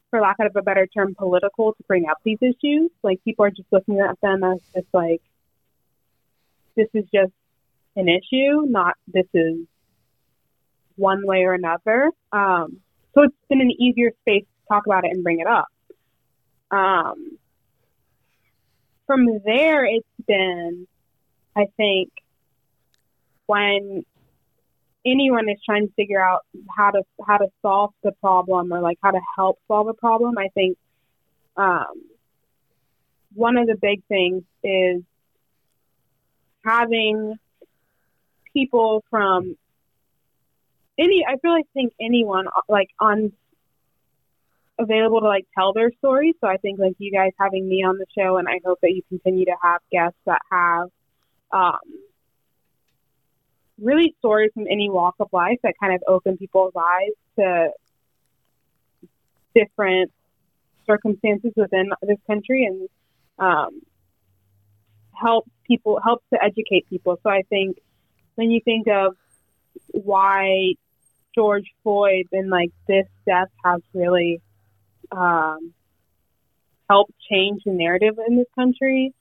for lack of a better term, political to bring up these issues. Like people are just looking at them as just like this is just an issue, not this is one way or another. Um, so it's been an easier space to talk about it and bring it up. Um, from there, it's been, I think, when anyone is trying to figure out how to how to solve the problem or like how to help solve a problem, I think um, one of the big things is having people from any I feel like think anyone like on available to like tell their story. So I think like you guys having me on the show and I hope that you continue to have guests that have um really stories from any walk of life that kind of open people's eyes to different circumstances within this country and um, help people help to educate people. So I think when you think of why George Floyd and like this death has really um, helped change the narrative in this country,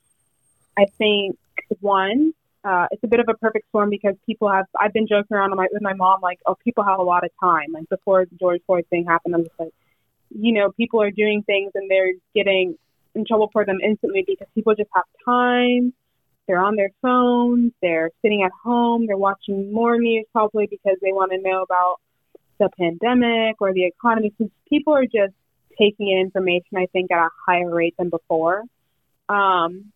I think one, uh, it's a bit of a perfect storm because people have. I've been joking around with my, with my mom like, oh, people have a lot of time. Like before the George Floyd thing happened, I'm just like, you know, people are doing things and they're getting in trouble for them instantly because people just have time. They're on their phones. They're sitting at home. They're watching more news probably because they want to know about the pandemic or the economy. Since people are just taking in information, I think, at a higher rate than before. Um,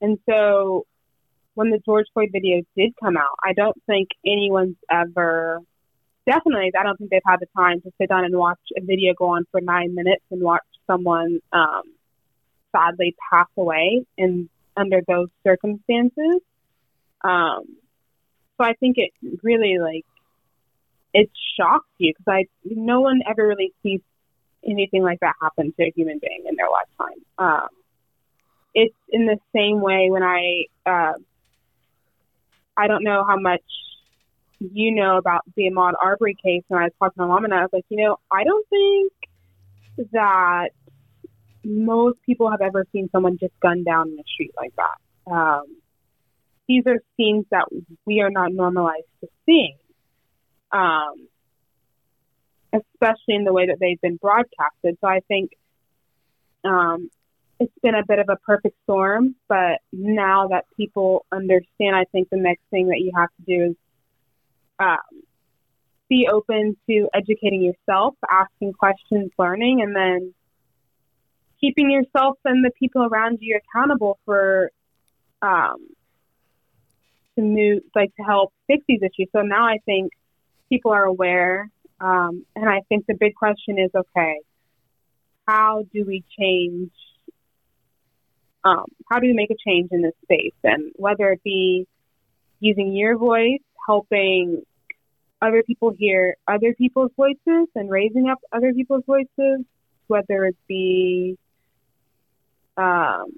and so when the George Floyd video did come out, I don't think anyone's ever, definitely, I don't think they've had the time to sit down and watch a video go on for nine minutes and watch someone um, sadly pass away in under those circumstances. Um, so I think it really like it shocks you because I no one ever really sees anything like that happen to a human being in their lifetime. Um, it's in the same way when I uh, I don't know how much you know about the Ahmaud Arbery case. When I was talking to my mom and I was like, you know, I don't think that most people have ever seen someone just gunned down in the street like that. Um, these are scenes that we are not normalized to seeing, um, especially in the way that they've been broadcasted. So I think um, it's been a bit of a perfect storm, but now that people understand, I think the next thing that you have to do is um, be open to educating yourself, asking questions, learning, and then keeping yourself and the people around you accountable for um, to move, like to help fix these issues. So now I think people are aware, um, and I think the big question is, okay, how do we change? Um, how do we make a change in this space? And whether it be using your voice, helping other people hear other people's voices and raising up other people's voices, whether it be um,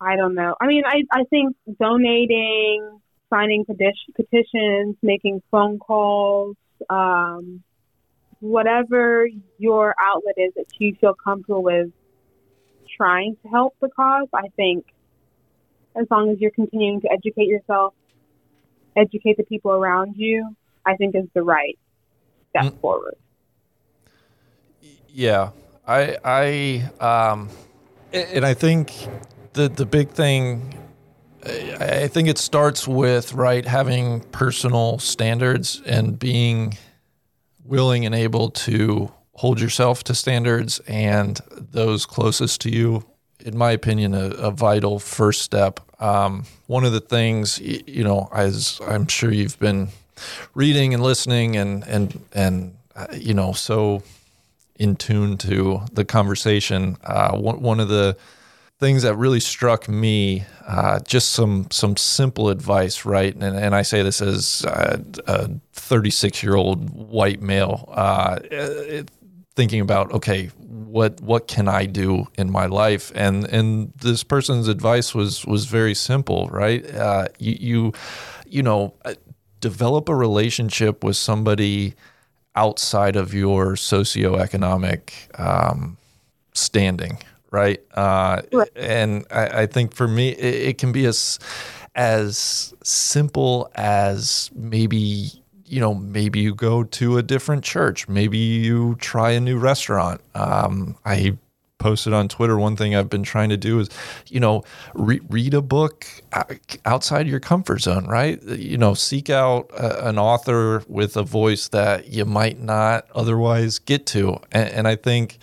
I don't know. I mean, I, I think donating, signing petition, petitions, making phone calls, um, whatever your outlet is that you feel comfortable with trying to help the cause, I think as long as you're continuing to educate yourself, educate the people around you, I think is the right step mm. forward. Yeah. I, I, um, and I think the the big thing I think it starts with right having personal standards and being willing and able to hold yourself to standards and those closest to you. In my opinion, a, a vital first step. Um, one of the things, you know, as I'm sure you've been reading and listening and and and uh, you know, so in tune to the conversation. Uh, one, one of the things that really struck me, uh, just some some simple advice, right? And, and I say this as a 36 year old white male, uh, thinking about okay, what what can I do in my life? And and this person's advice was was very simple, right? Uh, you, you you know uh, develop a relationship with somebody outside of your socioeconomic um, standing, right? Uh, right. And I, I, think for me, it, it, can be as as simple as maybe you know maybe you go to a different church. Maybe you try a new restaurant. Um, i posted on twitter one thing i've been trying to do is you know re- read a book outside your comfort zone right? You know seek out a, an author with a voice that you might not otherwise get to. And, and i think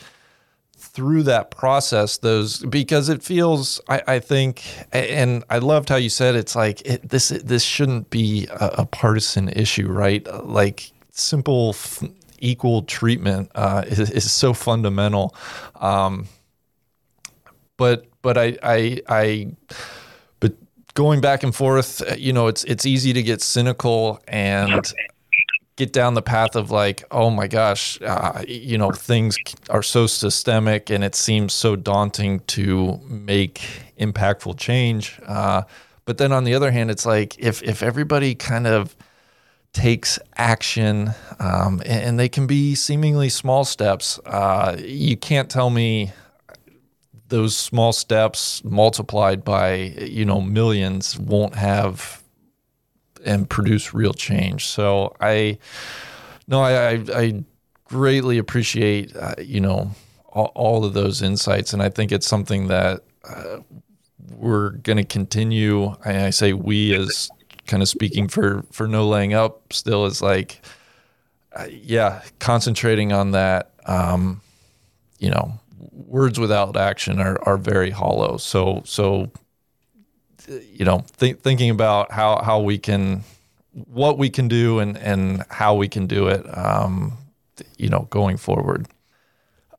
through that process those because it feels I, I, think and I loved how you said it's like it, this this shouldn't be a, a, partisan issue right? Like simple f- equal treatment uh, is, is, so fundamental. Um, but but I I I but going back and forth you know it's it's easy to get cynical and get down the path of like, oh my gosh, uh, you know, things are so systemic and it seems so daunting to make impactful change. Uh, but then on the other hand, it's like if if everybody kind of takes action, um, and, and, they can be seemingly small steps, uh, you can't tell me those small steps multiplied by you know millions won't have and produce real change. So I, no, I, I, I greatly appreciate, uh, you know, all, all, of those insights. And I think it's something that uh, we're going to continue. I, I say we as kind of speaking for, for no laying up still is like, uh, yeah, concentrating on that, um, you know, words without action are, are very hollow. So, so you know, th- thinking about how how we can, what we can do, and and how we can do it, um, you know, going forward.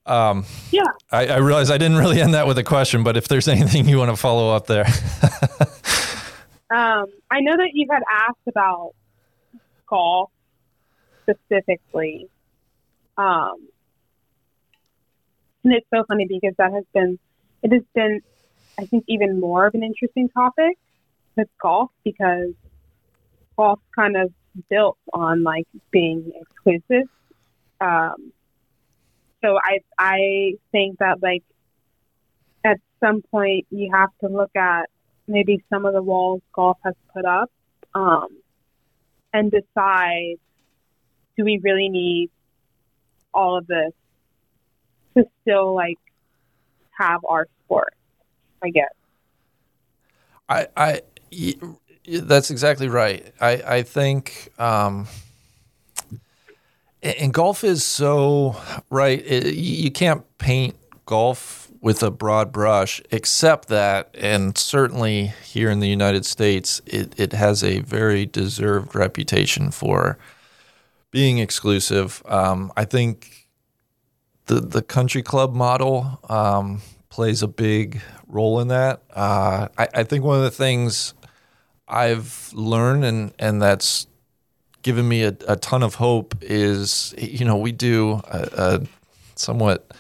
Um, yeah. I, I realize I didn't really end that with a question, but if there's anything you want to follow up there. um, I know that you had asked about golf specifically. Um, and it's so funny because that has been, it has been I think, even more of an interesting topic with golf because golf kind of built on like being exclusive. Um, so I I think that like at some point you have to look at maybe some of the walls golf has put up um, and decide do we really need all of this to still like have our sport I I, that's exactly right. I, I think, um, and golf is so right. It, you can't paint golf with a broad brush, except that, and certainly here in the United States, it, it has a very deserved reputation for being exclusive. Um, I think the the country club model um, plays a big role in that. Uh, I, I, think one of the things I've learned and and that's given me a, a ton of hope is you know we do a, a somewhat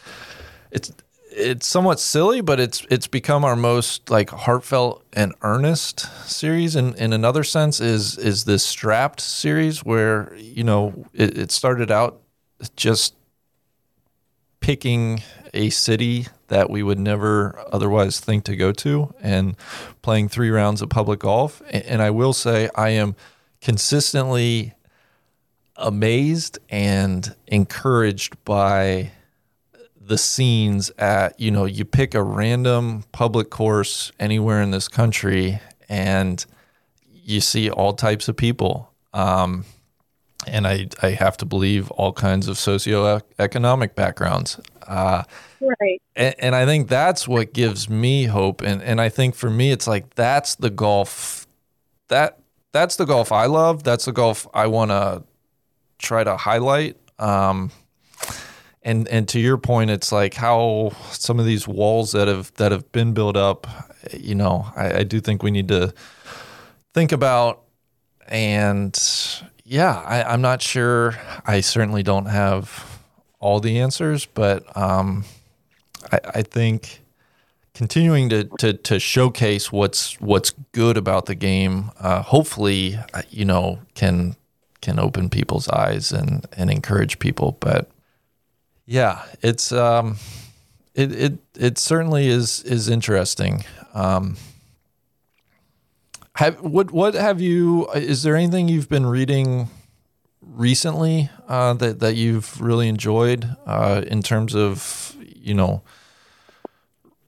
it's it's somewhat silly, but it's it's become our most like heartfelt and earnest series. And in another sense, is is this strapped series where you know it, it started out just picking a city that we would never otherwise think to go to and playing three rounds of public golf. And I will say, I am consistently amazed and encouraged by the scenes at, you know, you pick a random public course anywhere in this country and you see all types of people. Um, and I, I have to believe all kinds of socioeconomic backgrounds. Uh, right. And, and, I think that's what gives me hope. And, and I think for me, it's like that's the golf that that's the golf I love. That's the golf I want to try to highlight. Um, and and to your point, it's like how some of these walls that have that have been built up. You know, I, I do think we need to think about and yeah, I, am not sure. I certainly don't have all the answers, but um, I, I, think continuing to, to, to showcase what's what's good about the game, uh, hopefully, uh, you know, can can open people's eyes and and encourage people. But yeah, it's um, it it it certainly is is interesting. Um, have what what have you? Is there anything you've been reading recently uh, that that you've really enjoyed uh, in terms of you know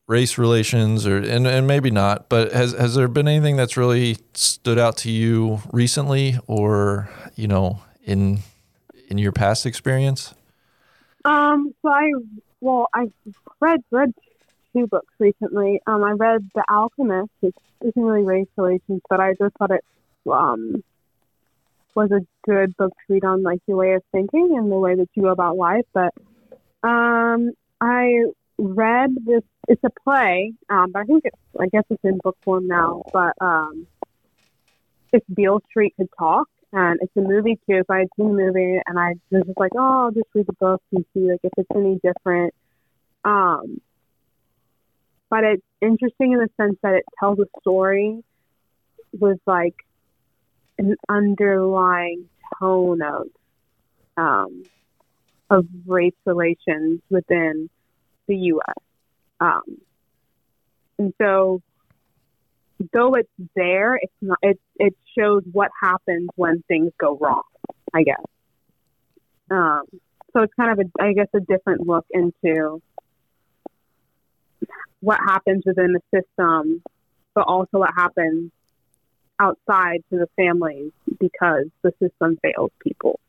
race relations or and, and maybe not but has has there been anything that's really stood out to you recently or you know in in your past experience Um, so I, well, I read read two books recently. Um, I read The Alchemist, which isn't really race relations, but I just thought it um was a good book to read on like your way of thinking and the way that you go about life. But um, I read this. It's a play, um, but I think it's I guess it's in book form now. But um, if Beale Street could talk, and it's a movie too. So I had seen the movie, and I was just like, oh, I'll just read the book and see like if it's any different. Um, but it's interesting in the sense that it tells a story with like an underlying tone of um, of race relations within the U.S. Um, and so, though it's there, it's not. It it shows what happens when things go wrong. I guess. Um, so it's kind of a, I guess, a different look into what happens within the system, but also what happens outside to the families because the system fails people.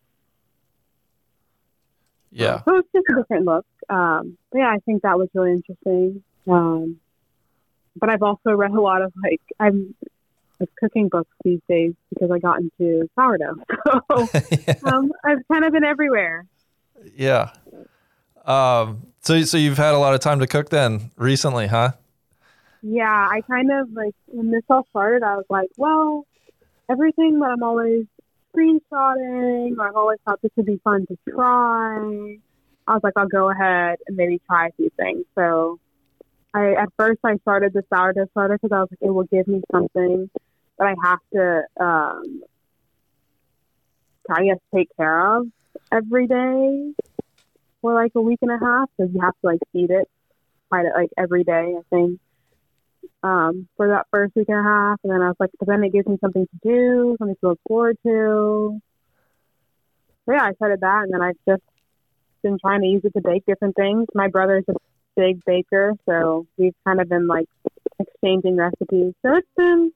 yeah So it's just a different look. Um, but yeah, I think that was really interesting. Um, but I've also read a lot of like I'm like cooking books these days because I got into sourdough. So um, I've kind of been everywhere. yeah um so so you've had a lot of time to cook then recently huh Yeah, I kind of like when this all started, I was like, well, everything that I'm always screenshotting, or I've always thought this would be fun to try. I was like, I'll go ahead and maybe try a few things. So, I at first I started the sourdough starter because I was like, it will give me something that I have to, um, I guess, take care of every day for like a week and a half because you have to like feed it quite like every day. I think um, for that first week and a half, and then I was like, but then it gives me something to do, something to look forward to. So yeah, I started that, and then I've just been trying to use it to bake different things. My brother's a big baker, so we've kind of been like exchanging recipes. So it's been,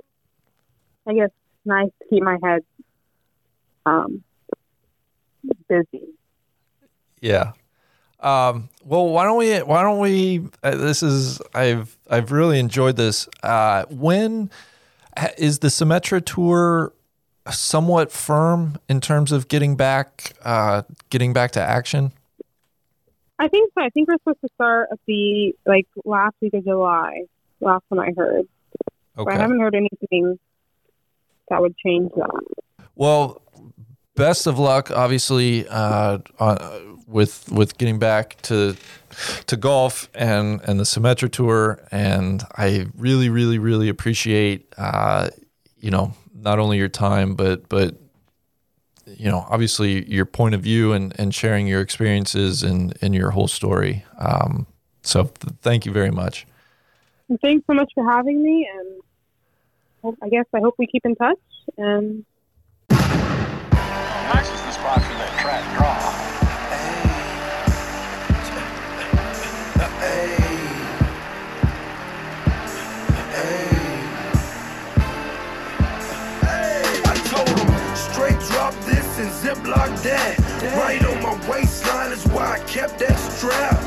I guess, nice to keep my head um, busy. Yeah. Um, well, why don't we? Why don't we? Uh, this is I've I've really enjoyed this. Uh, when ha- is the Symetra tour somewhat firm in terms of getting back, uh, getting back to action? I think so. I think we're supposed to start at the like last week of July. Last one I heard, but I haven't heard anything that would change that. Well, best of luck, obviously, uh, uh, with with getting back to to golf and and the Symetra tour. And I really, really, really appreciate, uh, you know, not only your time, but but you know, obviously your point of view and and sharing your experiences and and your whole story. Um, so th- thank you very much. Thanks so much for having me, and I guess I hope we keep in touch. And I told him straight drop this and ziplock that. Right on my waistline is why I kept that strap.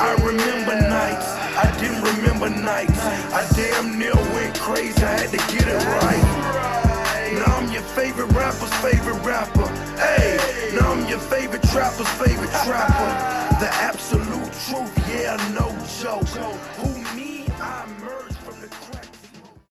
I remember nights, I didn't remember nights. I damn near went crazy, I had to get it right favorite rapper's favorite rapper. Hey, now I'm your favorite trapper's favorite trapper. The absolute truth, yeah, no joke. Who me? I'm